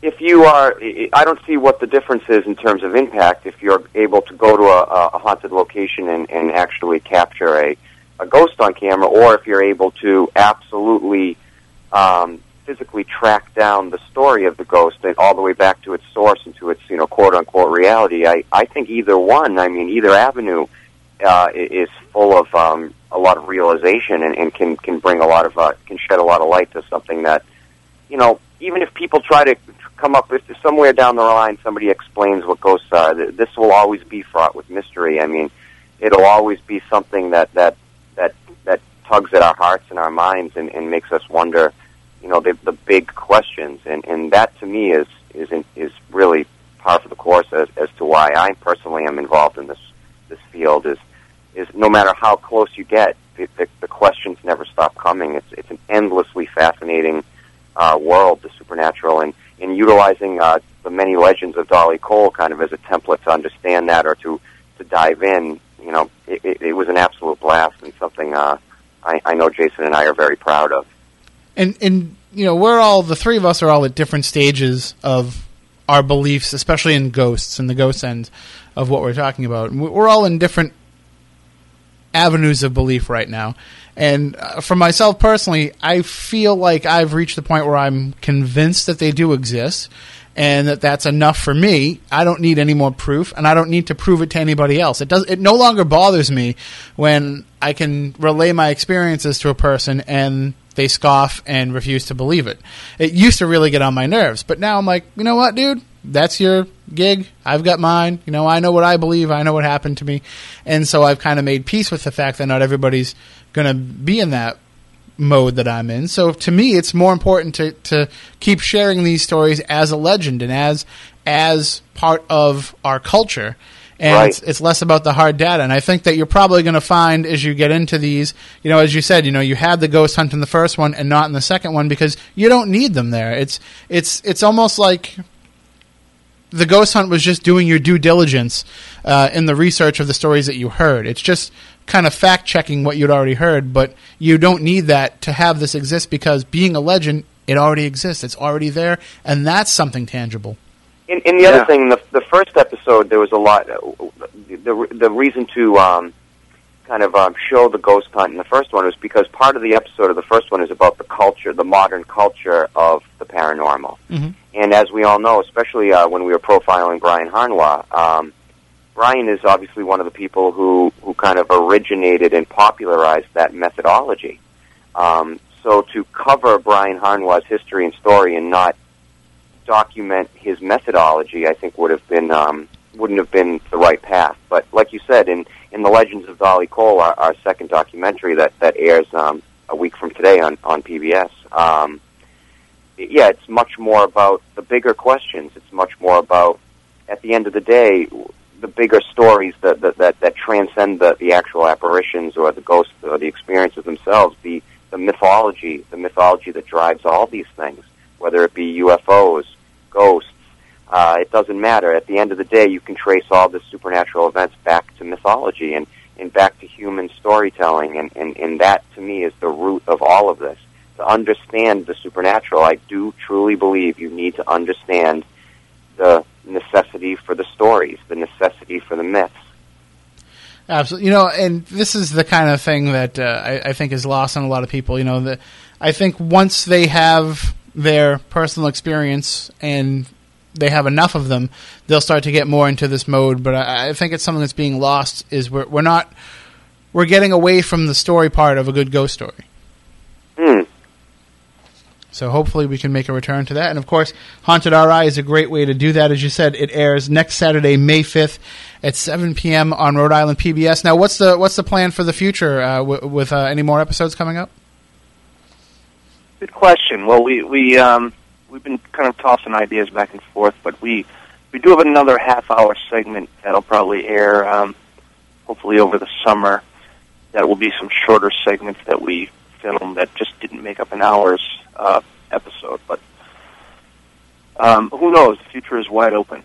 if you are, I I don't see what the difference is in terms of impact if you're able to go to a, a haunted location and, and actually capture a, a ghost on camera, or if you're able to absolutely um, physically track down the story of the ghost and all the way back to its source and to its you know quote unquote reality. I, I think either one, I mean either avenue, uh, is full of um, a lot of realization and, and can can bring a lot of uh, can shed a lot of light to something that you know even if people try to come up with somewhere down the line somebody explains what ghosts are th- this will always be fraught with mystery i mean it'll always be something that that that that tugs at our hearts and our minds and, and makes us wonder you know the the big questions. And and that to me is is is really par for the course as as to why I personally am involved in this this field is is no matter how close you get the, the, the questions never stop coming. It's it's an endlessly fascinating uh, world the supernatural and in utilizing uh, the many legends of Dolly Cole kind of as a template to understand that or to to dive in you know it, it, it was an absolute blast and something uh, I, I know Jason and I are very proud of and and you know we're all the three of us are all at different stages of our beliefs, especially in ghosts and the ghost end of what we're talking about. We- We're all in different avenues of belief right now. And uh, for myself personally, I feel like I've reached the point where I'm convinced that they do exist and that that's enough for me. I don't need any more proof and I don't need to prove it to anybody else. It does it no longer bothers me when I can relay my experiences to a person and they scoff and refuse to believe it. It used to really get on my nerves, but now I'm like, you know what, dude? That's your gig. I've got mine. You know, I know what I believe. I know what happened to me. And so I've kind of made peace with the fact that not everybody's going to be in that mode that I'm in. So to me, it's more important to, to keep sharing these stories as a legend and as as part of our culture. And Right. it's, it's less about the hard data. And I think that you're probably going to find as you get into these, you know, as you said, you know, you had the ghost hunt in the first one and not in the second one because you don't need them there. It's it's it's almost like the ghost hunt was just doing your due diligence uh, in the research of the stories that you heard. It's just kind of fact checking what you'd already heard, but you don't need that to have this exist because being a legend it already exists. It's already there, and that's something tangible. And, and the Yeah. other thing, the, the first episode, there was a lot. The the, the reason to um, kind of um, show the ghost hunt in the first one was because part of the episode of the first one is about the culture, the modern culture of the paranormal. Mhm. And as we all know, especially uh, when we were profiling Brian Harnois, um, Brian is obviously one of the people who who kind of originated and popularized that methodology. Um, so to cover Brian Harnois' history and story and not document his methodology, I think would have been um, wouldn't have been the right path. But like you said, in in the Legends of Dolly Cole, our, our second documentary that that airs um, a week from today on on PBS. Um, yeah, it's much more about the bigger questions. It's much more about, at the end of the day, the bigger stories that that that, that transcend the, the actual apparitions or the ghosts or the experiences themselves. The the mythology, the mythology that drives all these things, whether it be UFOs, ghosts. Uh, it doesn't matter. At the end of the day, you can trace all the supernatural events back to mythology and, and back to human storytelling, and, and, and that to me is the root of all of this. To understand the supernatural, I do truly believe you need to understand the necessity for the stories, the necessity for the myths. Absolutely. You know, and this is the kind of thing that uh, I, I think is lost on a lot of people. You know, that I think once they have their personal experience and they have enough of them, they'll start to get more into this mode. But I, I think it's something that's being lost. Is we're we're not we're getting away from the story part of a good ghost story. Hmm. So hopefully we can make a return to that. And of course, Haunted RI is a great way to do that. As you said, it airs next Saturday, May fifth, at seven p.m. on Rhode Island PBS. Now, what's the what's the plan for the future uh, w- with uh, any more episodes coming up? Good question. Well, we we um, we've been kind of tossing ideas back and forth, but we we do have another half hour segment that'll probably air um, hopefully over the summer. That will be some shorter segments that we filmed that just didn't make up an hour's uh, episode. But um, who knows? The future is wide open.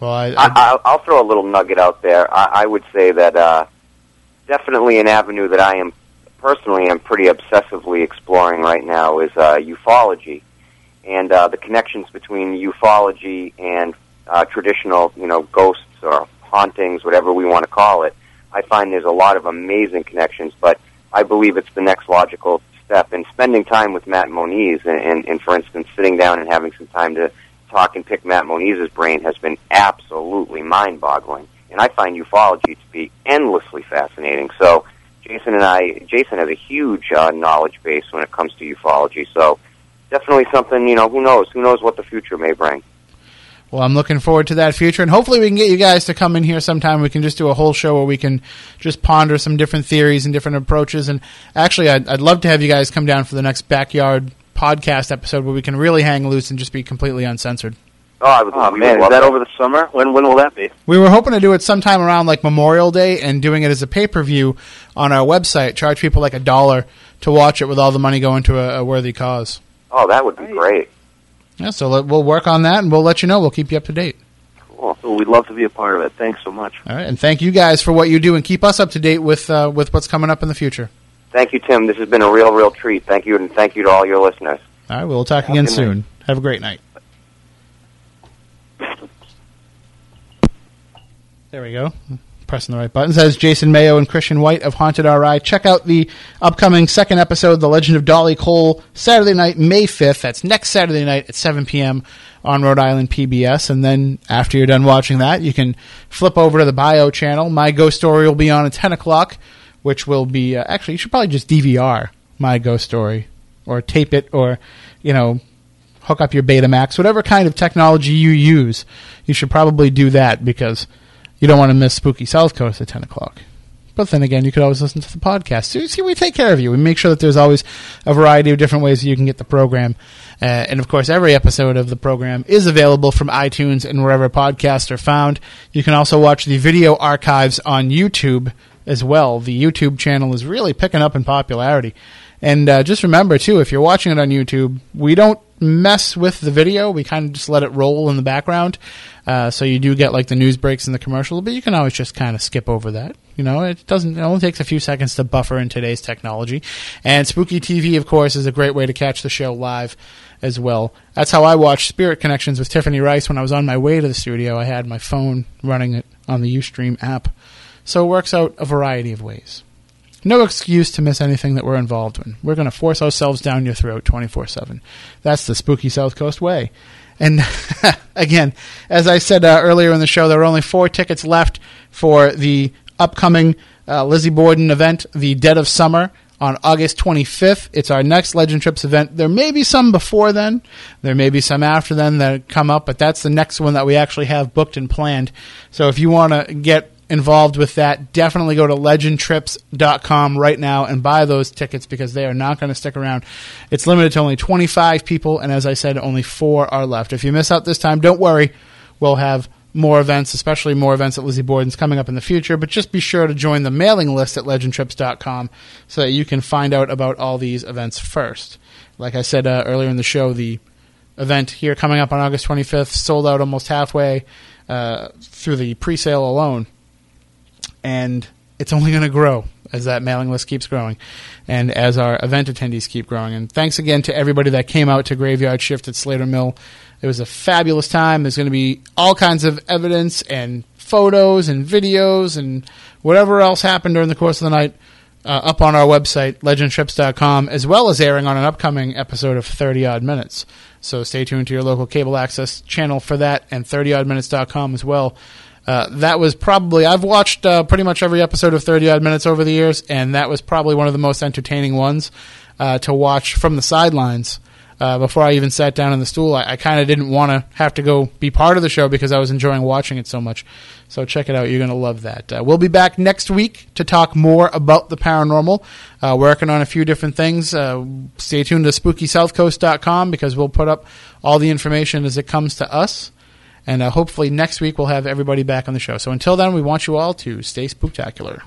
Well, I, I, I'll, I'll throw a little nugget out there. I, I would say that uh, definitely an avenue that I am personally am pretty obsessively exploring right now is uh, ufology and uh, the connections between ufology and uh, traditional, you know, ghosts or hauntings, whatever we want to call it. I find there's a lot of amazing connections, but I believe it's the next logical step. And spending time with Matt Moniz, and, and, and for instance, sitting down and having some time to talk and pick Matt Moniz's brain has been absolutely mind-boggling. And I find ufology to be endlessly fascinating. So Jason and I, Jason has a huge uh, knowledge base when it comes to ufology. So definitely something, you know, who knows? Who knows what the future may bring? Well, I'm looking forward to that future, and hopefully we can get you guys to come in here sometime. We can just do a whole show where we can just ponder some different theories and different approaches. And actually, I'd, I'd love to have you guys come down for the next backyard podcast episode where we can really hang loose and just be completely uncensored. Oh, I would, Oh we man, would is love that over the summer? When when will that be? We were hoping to do it sometime around like Memorial Day and doing it as a pay per view on our website. Charge people like a dollar to watch it with all the money going to a, a worthy cause. Oh, that would be great. Yeah, so let, we'll work on that and we'll let you know. We'll keep you up to date. Cool. Well, we'd love to be a part of it. Thanks so much. All right, and thank you guys for what you do and keep us up to date with uh, with what's coming up in the future. Thank you, Tim. This has been a real, real treat. Thank you, and thank you to all your listeners. All right, we'll talk Have again good soon. Have a great night. There we go. Pressing the right buttons. As Jason Mayo and Christian White of Haunted RI. Check out the upcoming second episode, The Legend of Dolly Cole, Saturday night, May 5th. That's next Saturday night at 7 p.m. on Rhode Island PBS. And then after you're done watching that, you can flip over to the bio channel. My Ghost Story will be on at 10 o'clock, which will be, uh, actually, you should probably just DVR My Ghost Story or tape it or, you know, hook up your Betamax, whatever kind of technology you use, you should probably do that because you don't want to miss Spooky South Coast at 10 o'clock. But then again, you could always listen to the podcast. So, see, we take care of you. We make sure that there's always a variety of different ways you can get the program. Uh, and of course, every episode of the program is available from iTunes and wherever podcasts are found. You can also watch the video archives on YouTube as well. The YouTube channel is really picking up in popularity. And uh, just remember, too, if you're watching it on YouTube, we don't mess with the video. We kind of just let it roll in the background. Uh, so you do get like the news breaks and the commercial, but you can always just kind of skip over that. You know, it doesn't. It only takes a few seconds to buffer in today's technology. And Spooky TV, of course, is a great way to catch the show live as well. That's how I watched Spirit Connections with Tiffany Rice when I was on my way to the studio. I had my phone running it on the UStream app, so it works out a variety of ways. No excuse to miss anything that we're involved in. We're going to force ourselves down your throat 24 7. That's the spooky South Coast way. And again, as I said uh, earlier in the show, there are only four tickets left for the upcoming uh, Lizzie Borden event, the Dead of Summer, on August 25th. It's our next Legend Trips event. There may be some before then, there may be some after then that come up, but that's the next one that we actually have booked and planned. So if you want to get involved with that, definitely go to legendtrips.com right now and buy those tickets because they are not going to stick around. It's limited to only 25 people, and as I said, only four are left. If you miss out this time, don't worry. We'll have more events, especially more events at Lizzie Borden's coming up in the future. But just be sure to join the mailing list at legendtrips.com so that you can find out about all these events first. Like I said uh, earlier in the show, the event here coming up on August 25th sold out almost halfway uh, through the pre sale alone and it's only going to grow as that mailing list keeps growing and as our event attendees keep growing. And thanks again to everybody that came out to Graveyard Shift at Slater Mill. It was a fabulous time. There's going to be all kinds of evidence and photos and videos and whatever else happened during the course of the night uh, up on our website, legendtrips.com, as well as airing on an upcoming episode of 30 Odd Minutes. So stay tuned to your local cable access channel for that and 30oddminutes.com as well. Uh, that was probably I've watched uh, pretty much every episode of Thirty Odd Minutes over the years, and that was probably one of the most entertaining ones uh, to watch from the sidelines. Uh, before I even sat down on the stool, I, I kind of didn't want to have to go be part of the show because I was enjoying watching it so much. So check it out; you're going to love that. Uh, we'll be back next week to talk more about the paranormal. working on a few different things. stay tuned to SpookySouthCoast.com because we'll put up all the information as it comes to us. And uh, hopefully next week we'll have everybody back on the show. So until then, we want you all to stay spooktacular.